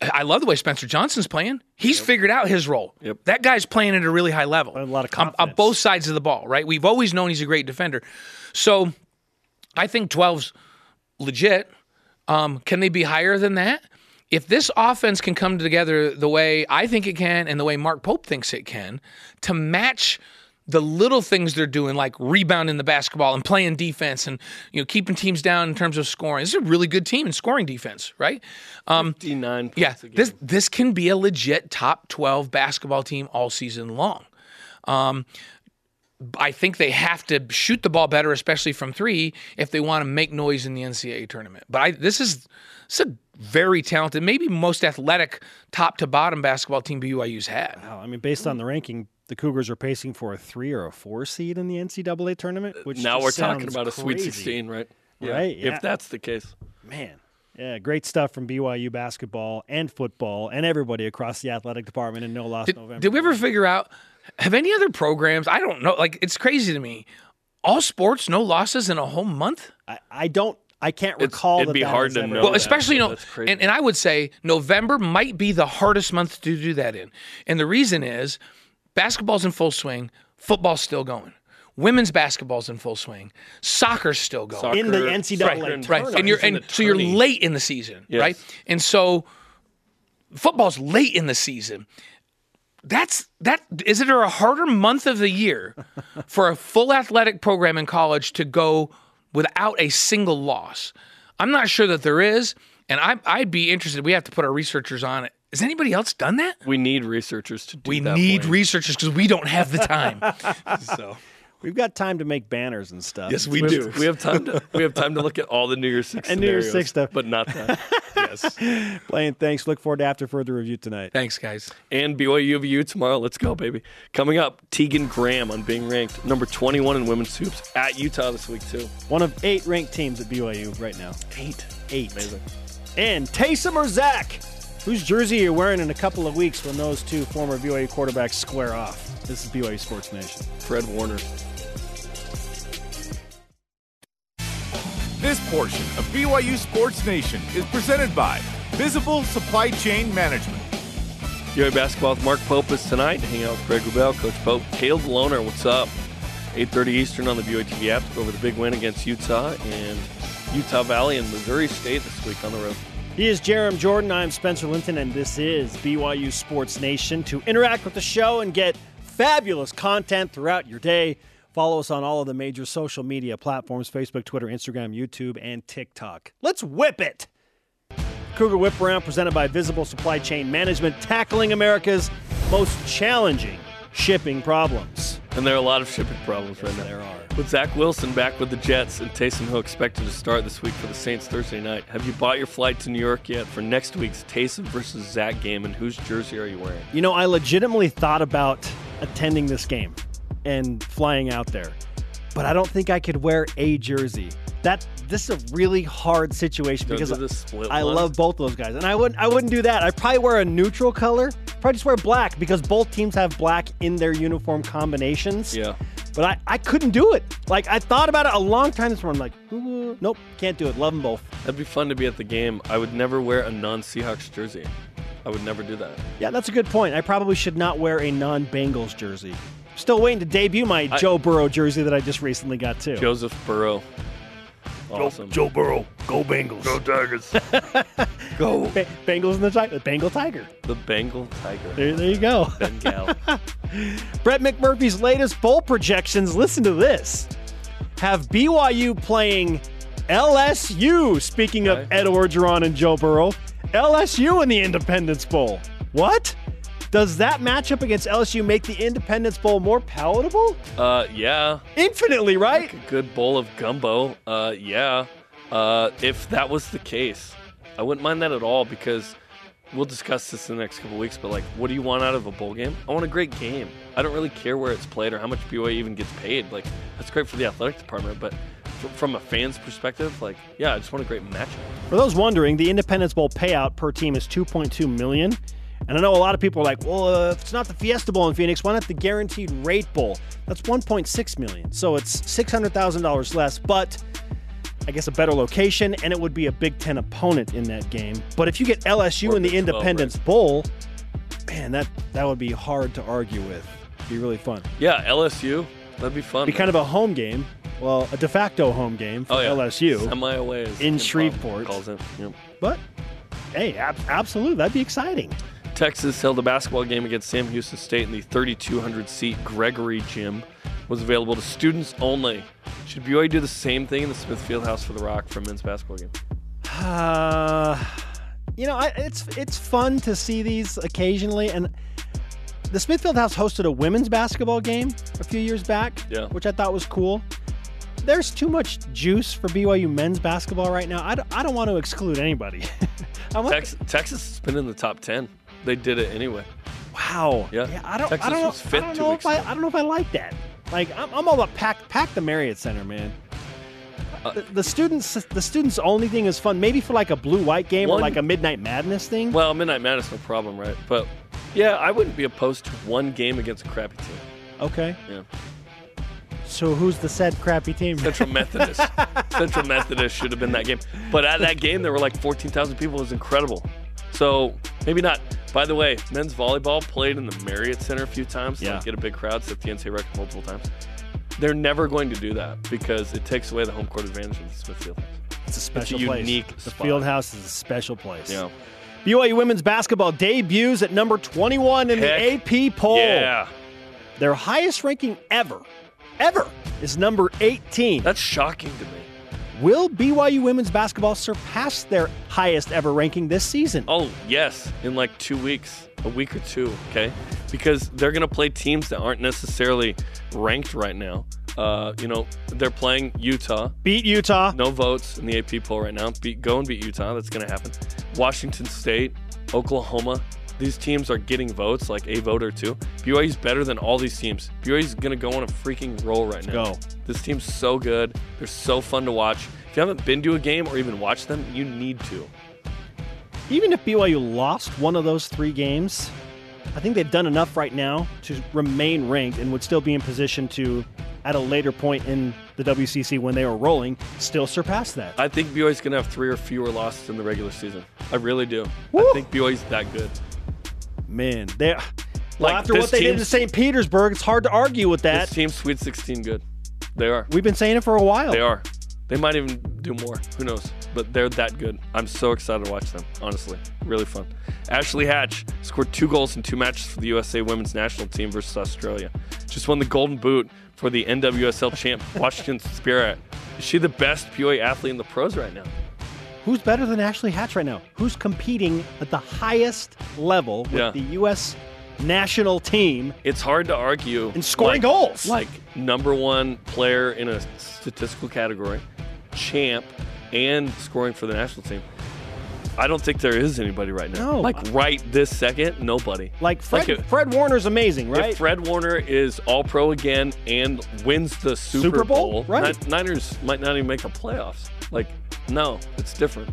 Speaker 4: I love the way Spencer Johnson's playing. He's figured out his role.
Speaker 2: Yep.
Speaker 4: That guy's playing at a really high level.
Speaker 1: A lot of
Speaker 4: on, on both sides of the ball, right? We've always known he's a great defender. So I think 12's legit. Um, can they be higher than that? If this offense can come together the way I think it can and the way Mark Pope thinks it can to match the little things they're doing, like rebounding the basketball and playing defense and you know keeping teams down in terms of scoring. This is a really good team in scoring defense, right? Um,
Speaker 2: 59
Speaker 4: yeah, this this can be a legit top twelve basketball team all season long. Um, I think they have to shoot the ball better, especially from three, if they want to make noise in the NCAA tournament. But I, this is this is a very talented, maybe most athletic, top to bottom basketball team BYU's had.
Speaker 1: Wow, I mean, based on the ranking, the Cougars are pacing for a three or a four seed in the NCAA tournament. Uh, which
Speaker 2: now we're talking
Speaker 1: sounds
Speaker 2: about a Sweet 16, right?
Speaker 1: Right, yeah.
Speaker 2: If that's the case.
Speaker 1: Man, yeah, great stuff from BYU basketball and football and everybody across the athletic department in No Loss
Speaker 4: Did,
Speaker 1: November.
Speaker 4: did we ever figure out? Have any other programs? I don't know. Like it's crazy to me. All sports, no losses in a whole month.
Speaker 1: I, I don't. I can't
Speaker 2: It's-
Speaker 1: recall.
Speaker 2: it'd
Speaker 1: that
Speaker 2: be
Speaker 1: that
Speaker 2: hard to
Speaker 1: ever
Speaker 2: know
Speaker 1: been
Speaker 4: Well,
Speaker 2: that,
Speaker 4: especially you
Speaker 2: but
Speaker 4: know,
Speaker 2: that's crazy.
Speaker 4: and, and I would say November might be the hardest month to do that in, and the reason is basketball's in full swing, football's still going. Women's basketball's in full swing. Soccer's still going.
Speaker 2: Soccer,
Speaker 1: In the NCAA
Speaker 2: soccer
Speaker 1: Right,
Speaker 2: and
Speaker 4: right and you're and so you're late in the season
Speaker 2: Yes.
Speaker 4: right? And so football's late in the season. That's that is it a harder month of the year for a full athletic program in college to go without a single loss? I'm not sure that there is and I, i'd be interested. We have to put our researchers on it has anybody else done that
Speaker 2: We need researchers to do
Speaker 4: we
Speaker 2: that.
Speaker 4: We need
Speaker 2: Blaine.
Speaker 4: researchers because we don't have the time so
Speaker 1: We've got time to make banners and stuff.
Speaker 4: yes we
Speaker 2: We
Speaker 4: do
Speaker 2: have, we have time to we have time to look at all the New Year's Six
Speaker 1: And New Year's
Speaker 2: scenarios,
Speaker 1: Six stuff.
Speaker 2: but not that.
Speaker 4: yes
Speaker 1: Blaine, thanks. Look forward to after further review tonight.
Speaker 4: thanks guys
Speaker 2: and BYU VU tomorrow. Let's go, baby. Coming up, Tegan Graham on being ranked number 21 in women's hoops at Utah this week too.
Speaker 1: One of eight ranked teams at BYU right now.
Speaker 2: Eight.
Speaker 1: Eight.
Speaker 2: Amazing.
Speaker 1: And Taysom or Zach, whose jersey you're wearing in a couple of weeks when those two former BYU quarterbacks square off. This is BYU Sports Nation.
Speaker 2: Fred Warner.
Speaker 3: This portion of BYU Sports Nation is presented by Visible Supply Chain Management.
Speaker 2: BYU basketball with Mark Pope is tonight. Hang out with Greg Wrubell, Coach Pope, Caleb Lohner. What's up? 8:30 Eastern on the BYU TV app to go over the big win against Utah and Utah Valley and Missouri State this week on the road.
Speaker 1: He is Jarom Jordan. I'm Spencer Linton, and this is BYU Sports Nation. To interact with the show and get fabulous content throughout your day, follow us on all of the major social media platforms Facebook, Twitter, Instagram, YouTube, and TikTok. Let's whip it! Cougar Whip Around presented by Visible Supply Chain Management, tackling America's most challenging shipping problems.
Speaker 2: And there are a lot of shipping problems right now.
Speaker 1: There are.
Speaker 2: With Zach Wilson back with the Jets and Taysom Hill expected to start this week for the Saints Thursday night, have you bought your flight to New York yet for next week's Taysom versus Zach game? And whose jersey are you wearing?
Speaker 1: You know, I legitimately thought about attending this game and flying out there, but I don't think I could wear a jersey. That this is a really hard situation
Speaker 2: Don't
Speaker 1: because
Speaker 2: do
Speaker 1: I
Speaker 2: one?
Speaker 1: love both those guys, and I wouldn't I wouldn't do that. I'd probably wear a neutral color. Probably just wear black because both teams have black in their uniform combinations.
Speaker 2: Yeah.
Speaker 1: But I, I couldn't do it. Like I thought about it a long time this morning. I'm like, mm, nope, can't do it. Love them both.
Speaker 2: That'd be fun to be at the game. I would never wear a non Seahawks jersey. I would never do that.
Speaker 1: Yeah, that's a good point. I probably should not wear a non-Bengals jersey. Still waiting to debut my Joe Burrow jersey that I just recently got too.
Speaker 2: Joseph Burrow. Awesome.
Speaker 1: Joe Burrow, go Bengals. Go
Speaker 2: Tigers. Go.
Speaker 1: Ba- Bengals and the Tiger, Bengal Tiger.
Speaker 2: The Bengal Tiger.
Speaker 1: There, there you go.
Speaker 2: Bengal.
Speaker 1: Brett McMurphy's latest bowl projections. Listen to this. Have BYU playing LSU. Speaking of
Speaker 2: Okay.
Speaker 1: Ed Orgeron and Joe Burrow, LSU in the Independence Bowl. What? Does that matchup against LSU make the Independence Bowl more palatable?
Speaker 2: uh, yeah.
Speaker 1: Infinitely, right?
Speaker 2: A good bowl of gumbo. Uh, yeah. Uh, if that was the case, I wouldn't mind that at all because we'll discuss this in the next couple weeks. But like, what do you want out of a bowl game? I want a great game. I don't really care where it's played or how much BYU even gets paid. Like, that's great for the athletic department, but from a fan's perspective, like, yeah, I just want a great matchup.
Speaker 1: For those wondering, the Independence Bowl payout per team is 2.2 million. And I know a lot of people are like, well, uh, if it's not the Fiesta Bowl in Phoenix, why not the Guaranteed Rate Bowl? That's 1.6 million. So it's $600,000 less, but I guess a better location, and it would be a Big Ten opponent in that game. But if you get LSU in the
Speaker 2: Big 12,
Speaker 1: Independence Bowl, man, that that would be hard to argue with. Be really fun.
Speaker 2: Yeah, LSU. That'd be fun.
Speaker 1: Be kind of a home game. Well, a de facto home game for
Speaker 2: oh, yeah.
Speaker 1: LSU.
Speaker 2: Semi away
Speaker 1: in Shreveport.
Speaker 2: Calls it. Yep.
Speaker 1: But hey, ab- absolutely, that'd be exciting.
Speaker 2: Texas held a basketball game against Sam Houston State in the 3,200 seat Gregory Gym. Was available to students only. Should BYU do the same thing in the Smith Fieldhouse for the Rock for a men's basketball game?
Speaker 1: Uh, you know, I, it's it's fun to see these occasionally, and the Smith Fieldhouse hosted a women's basketball game a few years back,
Speaker 2: Yeah.
Speaker 1: which I thought was cool. There's too much juice for BYU men's basketball right now. I don't, I don't want to exclude anybody.
Speaker 2: Tex- Texas has been in the top 10. They did it anyway.
Speaker 1: wow.
Speaker 2: Yeah.
Speaker 1: I don't.
Speaker 2: Texas
Speaker 1: I don't know.
Speaker 2: was fifth
Speaker 1: I don't know if I. I don't know if I like that. Like I'm, I'm all about pack pack the Marriott Center, man.
Speaker 2: Uh,
Speaker 1: the, the students the students only thing is fun maybe for like a blue white game or like a midnight madness thing
Speaker 2: Well, Midnight Madness, no problem, right? But yeah, I wouldn't be opposed to one game against a crappy team.
Speaker 1: okay
Speaker 2: Yeah.
Speaker 1: so who's the said crappy team
Speaker 2: Central Methodist. Central Methodist should have been that game. But at that game, there were like 14,000 people. It was incredible. So maybe not. By the way, men's volleyball played in the Marriott Center a few times to
Speaker 1: Yeah.
Speaker 2: like, get a big crowd, set the NCAA record multiple times. They're never going to do that because it takes away the home court advantage of the Smithfield.
Speaker 1: It's a special
Speaker 2: a
Speaker 1: place.
Speaker 2: unique
Speaker 1: The
Speaker 2: spot.
Speaker 1: field house is a special place.
Speaker 2: Yeah.
Speaker 1: BYU women's basketball debuts at number 21 in
Speaker 2: Heck
Speaker 1: the AP poll.
Speaker 2: Yeah.
Speaker 1: Their highest ranking ever, ever, is number 18.
Speaker 2: That's shocking to me.
Speaker 1: Will BYU women's basketball surpass their highest ever ranking this season?
Speaker 2: Oh, yes, in like two weeks, a week or two, okay? Because they're going to play teams that aren't necessarily ranked right now. Uh, you know, they're playing Utah.
Speaker 1: Beat Utah.
Speaker 2: No votes in the AP poll right now. Beat, go and beat Utah. That's going to happen. Washington State, Oklahoma. These teams are getting votes, like a vote or two. BYU's better than all these teams. BYU's to go on a freaking roll right now.
Speaker 1: Go.
Speaker 2: This team's so good. They're so fun to watch. If you haven't been to a game or even watched them, you need to.
Speaker 1: Even if BYU lost one of those three games, I think they've done enough right now to remain ranked and would still be in position to, at a later point in the WCC when they were rolling, still surpass that.
Speaker 2: I think BYU's going to have three or fewer losses in the regular season. I really do.
Speaker 1: Woo!
Speaker 2: I think BYU's that good.
Speaker 1: Man, they well,
Speaker 2: Like,
Speaker 1: after what they did in St. Petersburg, it's hard to argue with that.
Speaker 2: This team's Sweet 16 good. They are.
Speaker 1: We've been saying it for a while.
Speaker 2: They are. They might even do more. Who knows? But they're that good. I'm so excited to watch them, honestly. Really fun. Ashley Hatch scored two goals in two matches for the USA women's national team versus Australia. Just won the Golden Boot for the NWSL champ, Washington Spirit. Is she the best POA athlete in the pros right now?
Speaker 1: Who's better than Ashley Hatch right now? Who's competing at the highest level with
Speaker 2: Yeah.
Speaker 1: the U.S. national team
Speaker 2: It's hard to argue.
Speaker 1: and scoring
Speaker 2: like-
Speaker 1: goals?
Speaker 2: Like number one player in a statistical category, champ, and scoring for the national team. I don't think there is anybody right now.
Speaker 1: No.
Speaker 2: Like right this second, nobody.
Speaker 1: like Fred,
Speaker 2: Like if-
Speaker 1: Fred Warner's amazing, right?
Speaker 2: If Fred Warner is all pro again and wins the Super,
Speaker 1: Super Bowl? Right.
Speaker 2: Ni- Niners might not even make the playoffs. Like, no, it's different.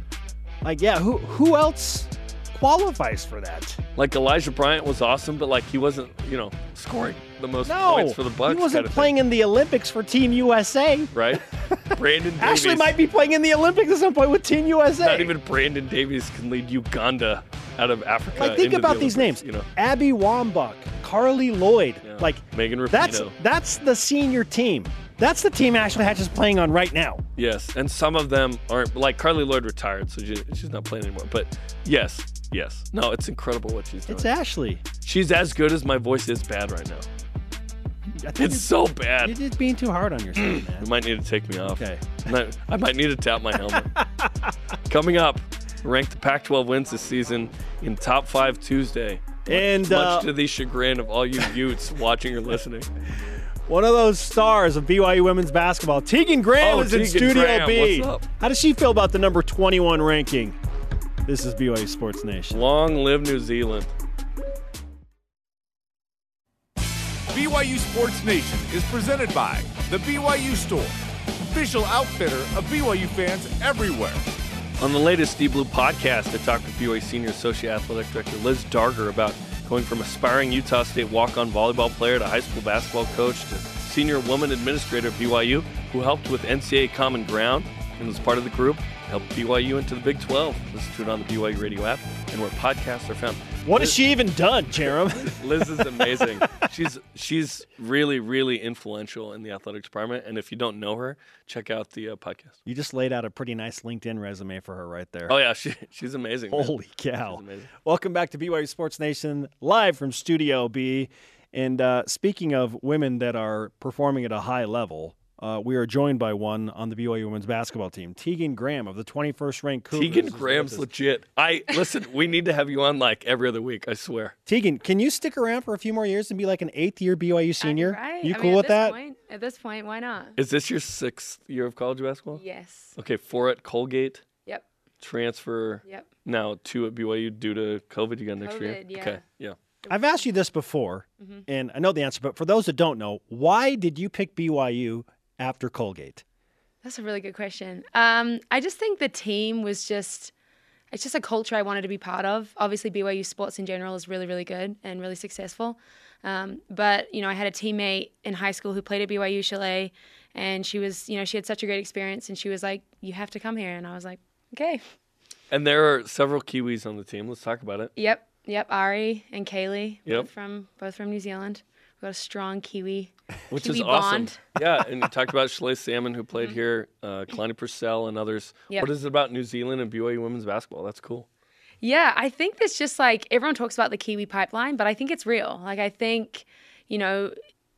Speaker 1: like, yeah, who who else qualifies for that?
Speaker 2: Like Elijah Bryant was awesome, but like he wasn't, you know, scoring the most
Speaker 1: No,
Speaker 2: points for the Bucks.
Speaker 1: he wasn't
Speaker 2: kinda
Speaker 1: playing in the Olympics for Team USA.
Speaker 2: right? Brandon Davies.
Speaker 1: Ashley might be playing in the Olympics at some point with Team USA.
Speaker 2: Not even Brandon Davies can lead Uganda out of Africa.
Speaker 1: like, think
Speaker 2: into the
Speaker 1: about these
Speaker 2: Olympics,
Speaker 1: names:
Speaker 2: You know,
Speaker 1: Abby Wambach, Carli Lloyd.
Speaker 2: Yeah.
Speaker 1: Like,
Speaker 2: Megan Rapinoe.
Speaker 1: that's that's the senior team. That's the team Ashley Hatch is playing on right now.
Speaker 2: yes, and some of them aren't. Like Carli Lloyd retired, so she, she's not playing anymore. But yes, yes, no, it's incredible what she's doing.
Speaker 1: It's Ashley.
Speaker 2: she's as good as my voice is bad right now. It's so bad.
Speaker 1: You're just being too hard on yourself, man.
Speaker 2: You might need to take me off.
Speaker 1: Okay.
Speaker 2: I might need to tap my helmet. Coming up, rank the Pac-12 wins this season in top five Tuesday.
Speaker 1: And
Speaker 2: Much
Speaker 1: uh,
Speaker 2: to the chagrin of all you Utes watching or listening.
Speaker 1: one of those stars of BYU women's basketball, Tegan Graham,
Speaker 2: Oh,
Speaker 1: is in Studio
Speaker 2: Graham,
Speaker 1: B.
Speaker 2: what's up?
Speaker 1: How does she feel about the number 21 ranking? This is BYU Sports Nation.
Speaker 2: Long live New Zealand.
Speaker 3: BYU Sports Nation is presented by The BYU Store, official outfitter of BYU fans everywhere.
Speaker 2: On the latest Deep Blue podcast, I talked with BYU Senior Associate Athletic Director Liz Darger about going from aspiring Utah State walk-on volleyball player to high school basketball coach to senior woman administrator at BYU, who helped with NCAA Common Ground and was part of the group, helped BYU into the Big 12. Listen to it on the BYU radio app and where podcasts are found.
Speaker 1: What has she even done, Jarom?
Speaker 2: Liz is amazing. she's she's really really influential in the athletics department, and if you don't know her, check out the uh, podcast.
Speaker 1: you just laid out a pretty nice LinkedIn resume for her right there.
Speaker 2: Oh yeah, she she's amazing. man.
Speaker 1: Holy cow.
Speaker 2: She's amazing.
Speaker 1: Welcome back to BYU Sports Nation, live from Studio B. And uh, speaking of women that are performing at a high level, uh, we are joined by one on the BYU women's basketball team, Tegan Graham of the 21st ranked Cougars.
Speaker 2: Tegan Graham's legit. I listen. We need to have you on like every other week. I swear.
Speaker 1: Tegan, can you stick around for a few more years and be like an eighth year BYU senior?
Speaker 5: Right.
Speaker 1: You
Speaker 5: I
Speaker 1: cool
Speaker 5: mean, at
Speaker 1: with
Speaker 5: this
Speaker 1: that?
Speaker 5: Point, at this point, why not?
Speaker 2: Is this your sixth year of college basketball?
Speaker 5: Yes.
Speaker 2: Okay, four at Colgate,
Speaker 5: Yep.
Speaker 2: transfer
Speaker 5: Yep.
Speaker 2: now two at BYU due to COVID. You got next year.
Speaker 5: Yeah.
Speaker 2: Okay, yeah.
Speaker 1: I've asked you this before,
Speaker 5: Mm-hmm.
Speaker 1: and I know the answer, but for those that don't know, why did you pick BYU after Colgate?
Speaker 5: That's a really good question. Um, I just think the team was just. It's just a culture I wanted to be part of. Obviously, BYU sports in general is really, really good and really successful. Um, but you know, I had a teammate in high school who played at BYU Chalet, and she was, you know, she had such a great experience, and she was like, "You have to come here," and I was like, "Okay."
Speaker 2: And there are several Kiwis on the team. Let's talk about it.
Speaker 5: Yep, yep. Ari and Kaylee,
Speaker 2: Yep.
Speaker 5: both from both from New Zealand. we've got a strong Kiwi,
Speaker 2: which
Speaker 5: Kiwi
Speaker 2: is awesome.
Speaker 5: bond.
Speaker 2: yeah, and you talked about Shalay Salmon, who played here, uh, Kalani Purcell, and others.
Speaker 5: Yep.
Speaker 2: What is it about New Zealand and BYU women's basketball? That's cool.
Speaker 5: Yeah, I think it's just like everyone talks about the Kiwi pipeline, but I think it's real. Like I think, you know,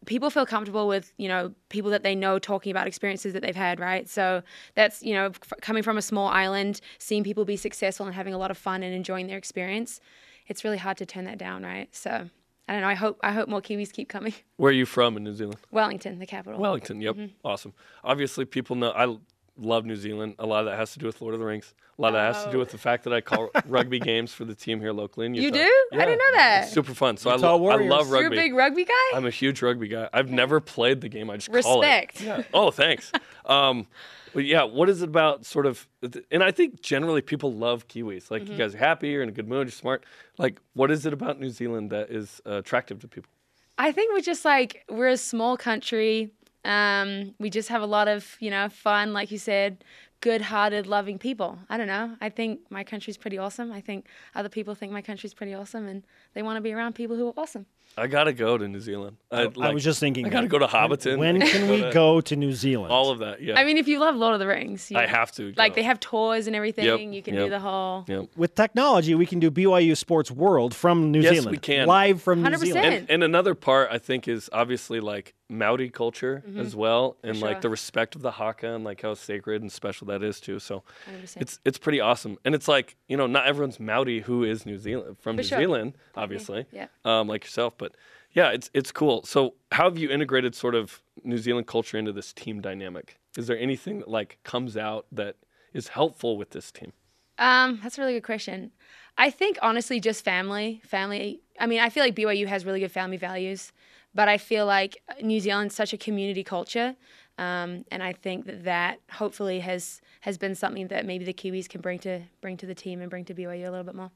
Speaker 5: people feel comfortable with you know people that they know talking about experiences that they've had, right? So that's you know f- coming from a small island, seeing people be successful and having a lot of fun and enjoying their experience. It's really hard to turn that down, right? So I don't know. I hope I hope more Kiwis keep coming.
Speaker 2: Where are you from in New Zealand?
Speaker 5: Wellington, the capital.
Speaker 2: Wellington. Yep.
Speaker 5: Mm-hmm.
Speaker 2: Awesome. Obviously, people know I love New Zealand. A lot of that has to do with Lord of the Rings. A lot of that has to do
Speaker 5: Oh.
Speaker 2: with the fact that I call rugby games for the team here locally in
Speaker 5: you
Speaker 2: Utah.
Speaker 5: do? I didn't know that.
Speaker 2: It's super fun. So I,
Speaker 1: Utah
Speaker 2: lo- I love rugby.
Speaker 5: You're a big rugby guy.
Speaker 2: I'm a huge rugby guy. I've never played the game. I just call
Speaker 5: Respect.
Speaker 2: it. Yeah. Oh, thanks. um, but yeah, what is it about sort of? And I think generally people love Kiwis. Like you
Speaker 5: Mm-hmm.
Speaker 2: guys are happy, you're in a good mood, you're smart. Like, what is it about New Zealand that is uh, attractive to people?
Speaker 5: I think we're just like we're a small country. Um, we just have a lot of you know fun, like you said, good-hearted, loving people. I don't know. I think my country's pretty awesome. I think other people think my country's pretty awesome, and they want to be around people who are awesome.
Speaker 2: I gotta go to New Zealand. I,
Speaker 1: I was just thinking.
Speaker 2: I gotta
Speaker 1: that.
Speaker 2: go to Hobbiton.
Speaker 1: When can we go to New Zealand?
Speaker 2: All of that. Yeah.
Speaker 5: I mean, if you love Lord of the Rings, you,
Speaker 2: I have to.
Speaker 5: Like
Speaker 2: go.
Speaker 5: they have tours and everything.
Speaker 2: Yep,
Speaker 5: You can
Speaker 2: yep,
Speaker 5: do the whole.
Speaker 2: Yep.
Speaker 1: With technology, we can do BYU Sports World from New
Speaker 2: Yes,
Speaker 1: Zealand.
Speaker 2: we can.
Speaker 1: Live from New
Speaker 5: 100%.
Speaker 1: Zealand.
Speaker 2: And, and another part I think is obviously like Maori culture as well, and
Speaker 5: Mm-hmm. sure.
Speaker 2: like the respect of the haka and like how sacred and special that is too. So
Speaker 5: 100%.
Speaker 2: it's it's pretty awesome, and it's like you know not everyone's Maori who is New Zealand from
Speaker 5: For
Speaker 2: New
Speaker 5: sure.
Speaker 2: Zealand, obviously,
Speaker 5: Yeah.
Speaker 2: um, like yourself, but yeah, it's it's cool. So how have you integrated sort of New Zealand culture into this team dynamic? Is there anything that like comes out that is helpful with this team?
Speaker 5: Um, that's a really good question. I think honestly, just family. Family. I mean, I feel like BYU has really good family values, but I feel like New Zealand's such a community culture, um, and I think that that hopefully has has been something that maybe the Kiwis can bring to bring to the team and bring to BYU a little bit more.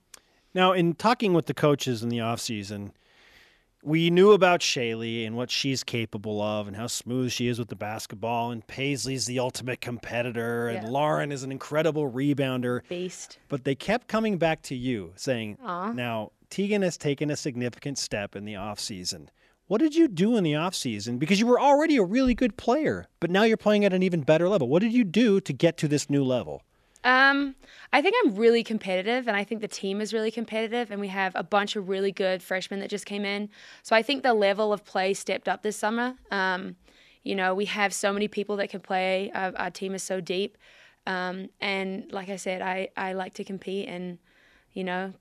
Speaker 1: Now, in talking with the coaches in the offseason, we knew about Shaylee and what she's capable of and how smooth she is with the basketball. And Paisley's the ultimate competitor, and
Speaker 5: Yeah.
Speaker 1: Lauren is an incredible rebounder.
Speaker 5: Beast.
Speaker 1: But they kept coming back to you saying,
Speaker 5: Aw.
Speaker 1: now, Tegan has taken a significant step in the offseason. What did you do in the offseason? Because you were already a really good player, but now you're playing at an even better level. What did you do to get to this new level?
Speaker 5: Um, I think I'm really competitive, and I think the team is really competitive, and we have a bunch of really good freshmen that just came in. So I think the level of play stepped up this summer. Um, you know, we have so many people that can play. Our, our team is so deep, um, and like I said, I I like to compete and you know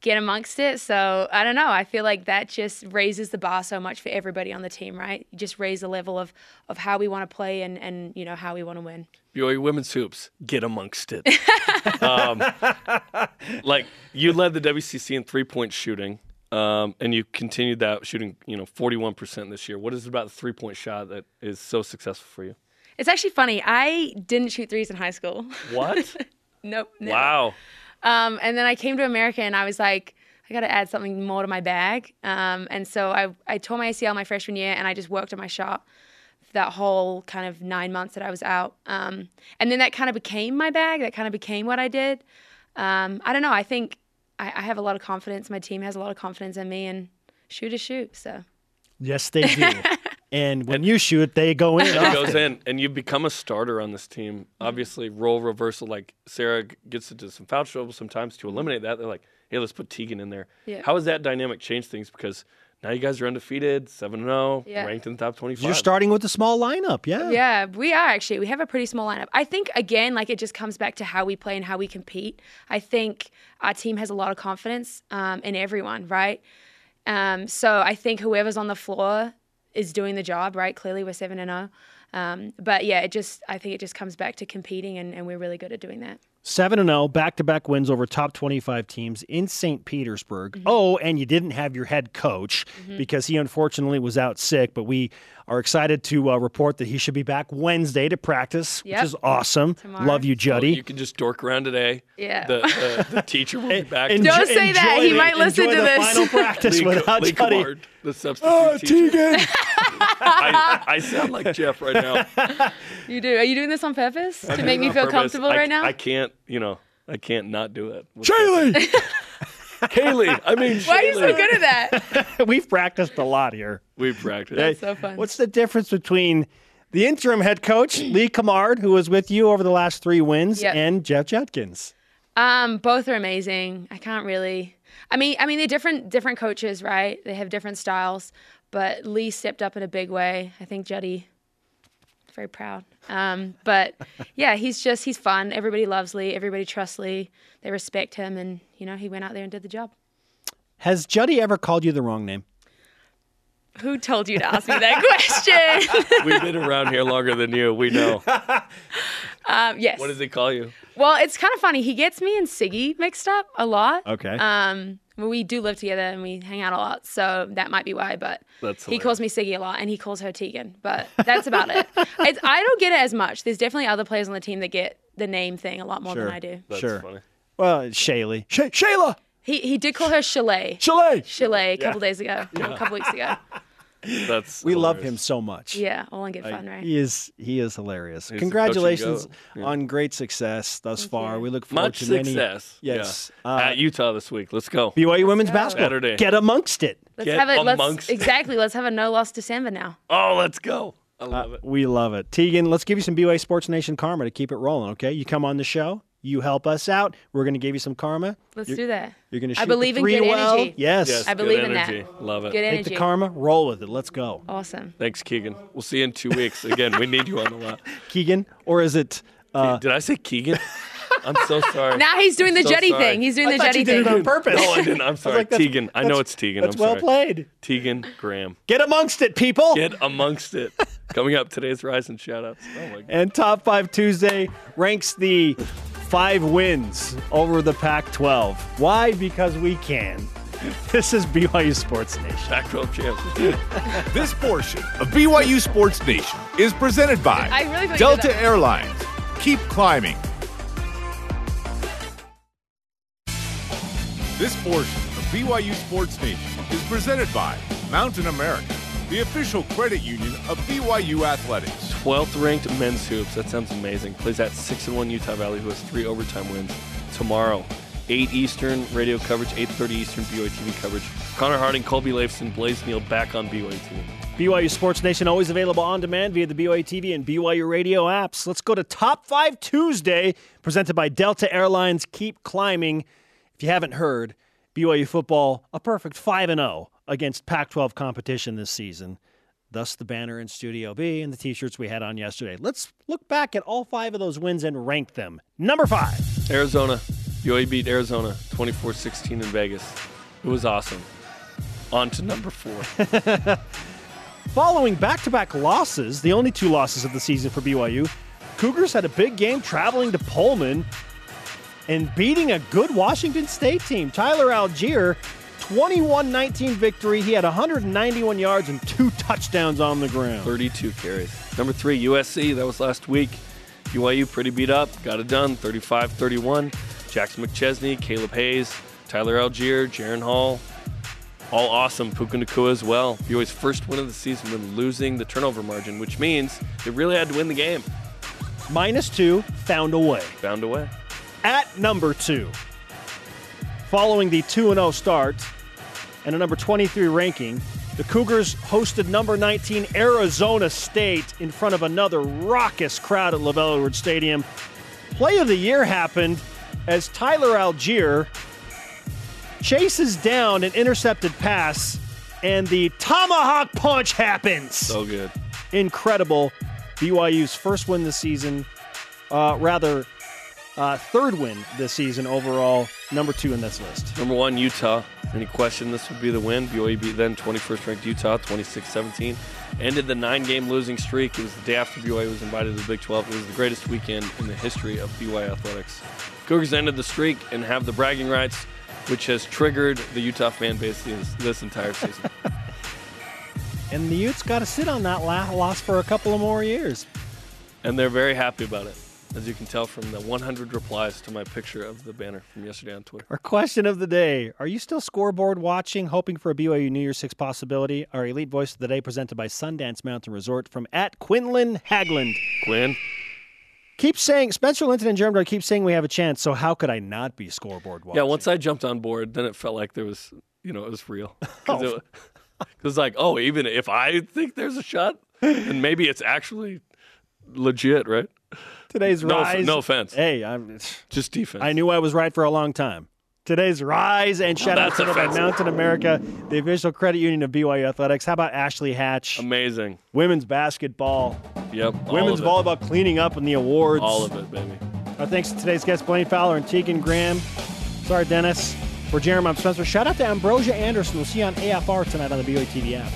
Speaker 5: get amongst it. So I don't know. I feel like that just raises the bar so much for everybody on the team, right? You just raise the level of of how we want to play and and you know how we want to win.
Speaker 2: BYU women's hoops, get amongst it. um, like you led the WCC in three point shooting, um, and you continued that shooting, you know, forty one percent this year. What is it about the three point shot that is so successful for you?
Speaker 5: It's actually funny. I didn't shoot threes in high school.
Speaker 2: What?
Speaker 5: nope. never.
Speaker 2: wow.
Speaker 5: Um, and then I came to America and I was like, I got to add something more to my bag. Um, and so I, I tore my ACL my freshman year and I just worked on my shot for that whole kind of nine months that I was out. Um, and then that kind of became my bag. That kind of became what I did. Um, I don't know. I think I, I have a lot of confidence. My team has a lot of confidence in me and shoot is shoot. So
Speaker 1: Yes, they do. and when you shoot, they go in.
Speaker 2: And it goes in, and you become a starter on this team. Obviously, role reversal. Like Sarah g- gets into some foul trouble sometimes to eliminate that. They're like, "Hey, let's put Tegan in there."
Speaker 5: Yeah.
Speaker 2: How has that dynamic changed things? Because now you guys are undefeated, seven and zero,
Speaker 5: Yeah.
Speaker 2: ranked in the top twenty-five.
Speaker 1: You're starting with a small lineup, yeah.
Speaker 5: Yeah, we are actually. We have a pretty small lineup. I think again, like it just comes back to how we play and how we compete. I think our team has a lot of confidence um, in everyone, right? Um, so I think whoever's on the floor is doing the job, right? Clearly, we're seven and zero. Um, but yeah, it just I think it just comes back to competing, and, and we're really good at doing that.
Speaker 1: Seven and zero, back to back wins over top twenty-five teams in St. Petersburg.
Speaker 5: Mm-hmm.
Speaker 1: Oh, and you didn't have your head coach because he unfortunately was out sick. But we are excited to uh, report that he should be back Wednesday to practice,
Speaker 5: Yep.
Speaker 1: which is awesome.
Speaker 5: Tomorrow.
Speaker 1: Love you,
Speaker 2: Oh,
Speaker 1: Juddy.
Speaker 2: you can just dork around today.
Speaker 5: Yeah.
Speaker 2: The, the, the teacher will be back.
Speaker 1: Enjoy-
Speaker 5: Don't say that.
Speaker 1: enjoy
Speaker 5: He
Speaker 1: the-
Speaker 5: might listen
Speaker 1: enjoy
Speaker 5: to
Speaker 1: the
Speaker 5: this.
Speaker 1: Final practice
Speaker 2: Lee,
Speaker 1: without
Speaker 2: Lee
Speaker 1: Juddy.
Speaker 2: Cummard, the substitute
Speaker 1: Oh,
Speaker 2: teacher.
Speaker 1: Tegan.
Speaker 2: I, I sound like Jeff right now.
Speaker 5: You do? Are you doing this on purpose to make me feel
Speaker 2: purpose.
Speaker 5: comfortable
Speaker 2: I,
Speaker 5: right now?
Speaker 2: I can't, you know, I can't not do it. What's
Speaker 1: Shaylee!
Speaker 2: Haley. I mean,
Speaker 5: Why are you so good at that?
Speaker 1: We've practiced a lot here.
Speaker 2: We've practiced.
Speaker 5: That's so fun.
Speaker 1: What's the difference between the interim head coach, Lee Cummard, who was with you over the last three wins,
Speaker 5: Yep.
Speaker 1: and Jeff Judkins?
Speaker 5: Um, both are amazing. I can't really. I mean, I mean, they're different different coaches, right? They have different styles, but Lee stepped up in a big way. I think Juddy, very proud. Um, but yeah, he's just he's fun. Everybody loves Lee. Everybody trusts Lee. They respect him, and you know he went out there and did the job.
Speaker 1: Has Juddy ever called you the wrong name?
Speaker 5: Who told you to ask me that question?
Speaker 2: We've been around here longer than you. We know.
Speaker 5: um, yes.
Speaker 2: What does he call you?
Speaker 5: Well, it's kind of funny. He gets me and Siggy mixed up a lot.
Speaker 1: Okay.
Speaker 5: Um, well, we do live together and we hang out a lot, so that might be why. But
Speaker 2: That's
Speaker 5: he calls me Siggy a lot, and he calls her Tegan. But that's about it. It's, I don't get it as much. There's definitely other players on the team that get the name thing a lot more
Speaker 1: Sure.
Speaker 5: than I do.
Speaker 2: That's
Speaker 1: sure.
Speaker 2: funny.
Speaker 1: Well, it's Shaylee. Shay- Shayla!
Speaker 5: He he did call her Chalet.
Speaker 1: Chalet!
Speaker 5: Chalet a couple days ago, a couple weeks ago.
Speaker 2: That's
Speaker 1: We love him so much.
Speaker 5: Yeah, all in good fun, right?
Speaker 1: He is he is hilarious.
Speaker 2: He's
Speaker 1: Congratulations
Speaker 2: touch and go.
Speaker 1: on great success thus far.
Speaker 5: you.
Speaker 1: We look forward
Speaker 2: Much
Speaker 1: to many.
Speaker 2: success.
Speaker 1: Yes.
Speaker 2: Yeah.
Speaker 1: Uh,
Speaker 2: At Utah this week. Let's go.
Speaker 1: BYU women's
Speaker 5: go.
Speaker 1: basketball.
Speaker 2: Saturday.
Speaker 1: Get amongst it.
Speaker 5: Let's
Speaker 2: Get
Speaker 5: have it. Let's
Speaker 2: amongst-
Speaker 5: exactly. Let's have a no loss December now.
Speaker 2: Oh, let's go. I love it.
Speaker 1: We love it. Tegan, let's give you some BYU Sports Nation karma to keep it rolling, okay? You come on the show, you help us out. We're going to give you some karma.
Speaker 5: Let's
Speaker 1: You're-
Speaker 5: do that.
Speaker 1: You're going to
Speaker 5: I believe
Speaker 1: the
Speaker 5: in
Speaker 1: three
Speaker 5: good
Speaker 1: well.
Speaker 5: energy.
Speaker 1: Yes.
Speaker 2: Yes,
Speaker 5: I
Speaker 2: good
Speaker 5: believe in that.
Speaker 2: Love it.
Speaker 5: Good
Speaker 1: Take the karma, roll with it. Let's go.
Speaker 5: Awesome.
Speaker 2: Thanks, Keegan. We'll see you in two weeks. Again, we need you on the lot.
Speaker 1: Keegan, or is it uh,
Speaker 2: Did I say Keegan? I'm so sorry.
Speaker 5: Now he's doing the
Speaker 2: So
Speaker 5: Juddy
Speaker 2: sorry.
Speaker 5: thing. He's doing
Speaker 1: I
Speaker 5: the Juddy
Speaker 1: you did
Speaker 5: thing.
Speaker 1: it on purpose.
Speaker 2: No, I didn't. I'm sorry.
Speaker 1: like, that's-
Speaker 2: Tegan. I know it's Tegan.
Speaker 1: That's
Speaker 2: I'm
Speaker 1: well
Speaker 2: sorry.
Speaker 1: played.
Speaker 2: Tegan Graham.
Speaker 1: Get amongst it, people.
Speaker 2: Get amongst it. Coming up, today's Rise and Shoutouts. Oh, my God.
Speaker 1: And Top 5 Tuesday ranks the five wins over the Pac 12. Why? Because we can. This is BYU Sports Nation.
Speaker 2: Pac-12 champs.
Speaker 3: This portion of BYU Sports Nation is presented by
Speaker 5: I really thought you did
Speaker 3: Delta. Airlines. Keep climbing. This portion of BYU Sports Nation is presented by Mountain America, the official credit union of BYU Athletics.
Speaker 2: 12th ranked men's hoops. That sounds amazing. Plays at 6 and 1 Utah Valley, who has three overtime wins tomorrow. 8 Eastern radio coverage, 8:30 Eastern BYU TV coverage. Connor Harding, Colby Lafson, Blaze Neal back on BYU TV.
Speaker 1: BYU Sports Nation always available on demand via the BYU TV and BYU radio apps. Let's go to Top 5 Tuesday, presented by Delta Airlines. Keep climbing. If you haven't heard, BYU football a perfect 5 and 0 against Pac-12 competition this season. Thus the banner in Studio B and the t-shirts we had on yesterday. Let's look back at all 5 of those wins and rank them. Number 5.
Speaker 2: Arizona. BYU beat Arizona 24-16 in Vegas. It was awesome. On to number 4.
Speaker 1: Following back to back losses, the only two losses of the season for BYU, Cougars had a big game traveling to Pullman and beating a good Washington State team. Tyler Allgeier, 21 19 victory. He had 191 yards and two touchdowns on the ground.
Speaker 2: 32 carries. Number 3 USC. That was last week. BYU pretty beat up. Got it done 35-31. Jackson McChesney, Caleb Hayes, Tyler Allgeier, Jaren Hall. All awesome. Puka Nacua as well. BYU's first win of the season when losing the turnover margin, which means they really had to win the game.
Speaker 1: Minus two, found a way.
Speaker 2: Found a way.
Speaker 1: At number two, following the 2 0 start and a number 23 ranking, the Cougars hosted number 19 Arizona State in front of another raucous crowd at LaVell Edwards Stadium. Play of the year happened as Tyler Allgeier chases down an intercepted pass, and the tomahawk punch happens
Speaker 2: So good.
Speaker 1: incredible. BYU's first win this season, uh, rather, uh, third win this season overall, number two in this list.
Speaker 2: Number one, Utah. Any question this would be the win? BYU beat then 21st ranked Utah 26 17. Ended the nine game losing streak. It was the day after BYU was invited to the Big 12. It was the greatest weekend in the history of BYU athletics. Cougars ended the streak and have the bragging rights, which has triggered the Utah fan base this, this entire season.
Speaker 1: And the Utes got to sit on that loss for a couple of more years.
Speaker 2: and they're very happy about it, as you can tell from the 100 replies to my picture of the banner from yesterday on Twitter.
Speaker 1: Our question of the day Are you still scoreboard watching, hoping for a BYU New Year's Six possibility? Our elite voice of the day presented by Sundance Mountain Resort from at Quinlan Hagland.
Speaker 2: Quinn,
Speaker 1: keep saying Spencer Linton and Jeremy keep saying we have a chance. So how could I not be scoreboard watching?
Speaker 2: Yeah, once I jumped on board, then it felt like there was, you know, it was real. Because
Speaker 1: Oh.
Speaker 2: it, was like, oh, even if I think there's a shot, then maybe it's actually legit, right?
Speaker 1: Today's
Speaker 2: No,
Speaker 1: rise.
Speaker 2: no offense,
Speaker 1: Hey, I'm.
Speaker 2: just defense.
Speaker 1: I knew I was right for a long time. Today's rise and shout out to by. Mountain America, the official credit union of BYU Athletics. How about Ashley Hatch?
Speaker 2: Amazing.
Speaker 1: Women's basketball,
Speaker 2: Yep.
Speaker 1: women's volleyball cleaning up in the awards.
Speaker 2: All of it, baby.
Speaker 1: Our thanks to today's guests, Blaine Fowler and Tegan Graham. Sorry, Dennis. For Jeremy, I'm Spencer. Shout out to Ambrosia Anderson. We'll see you on AFR tonight on the BYU TV app.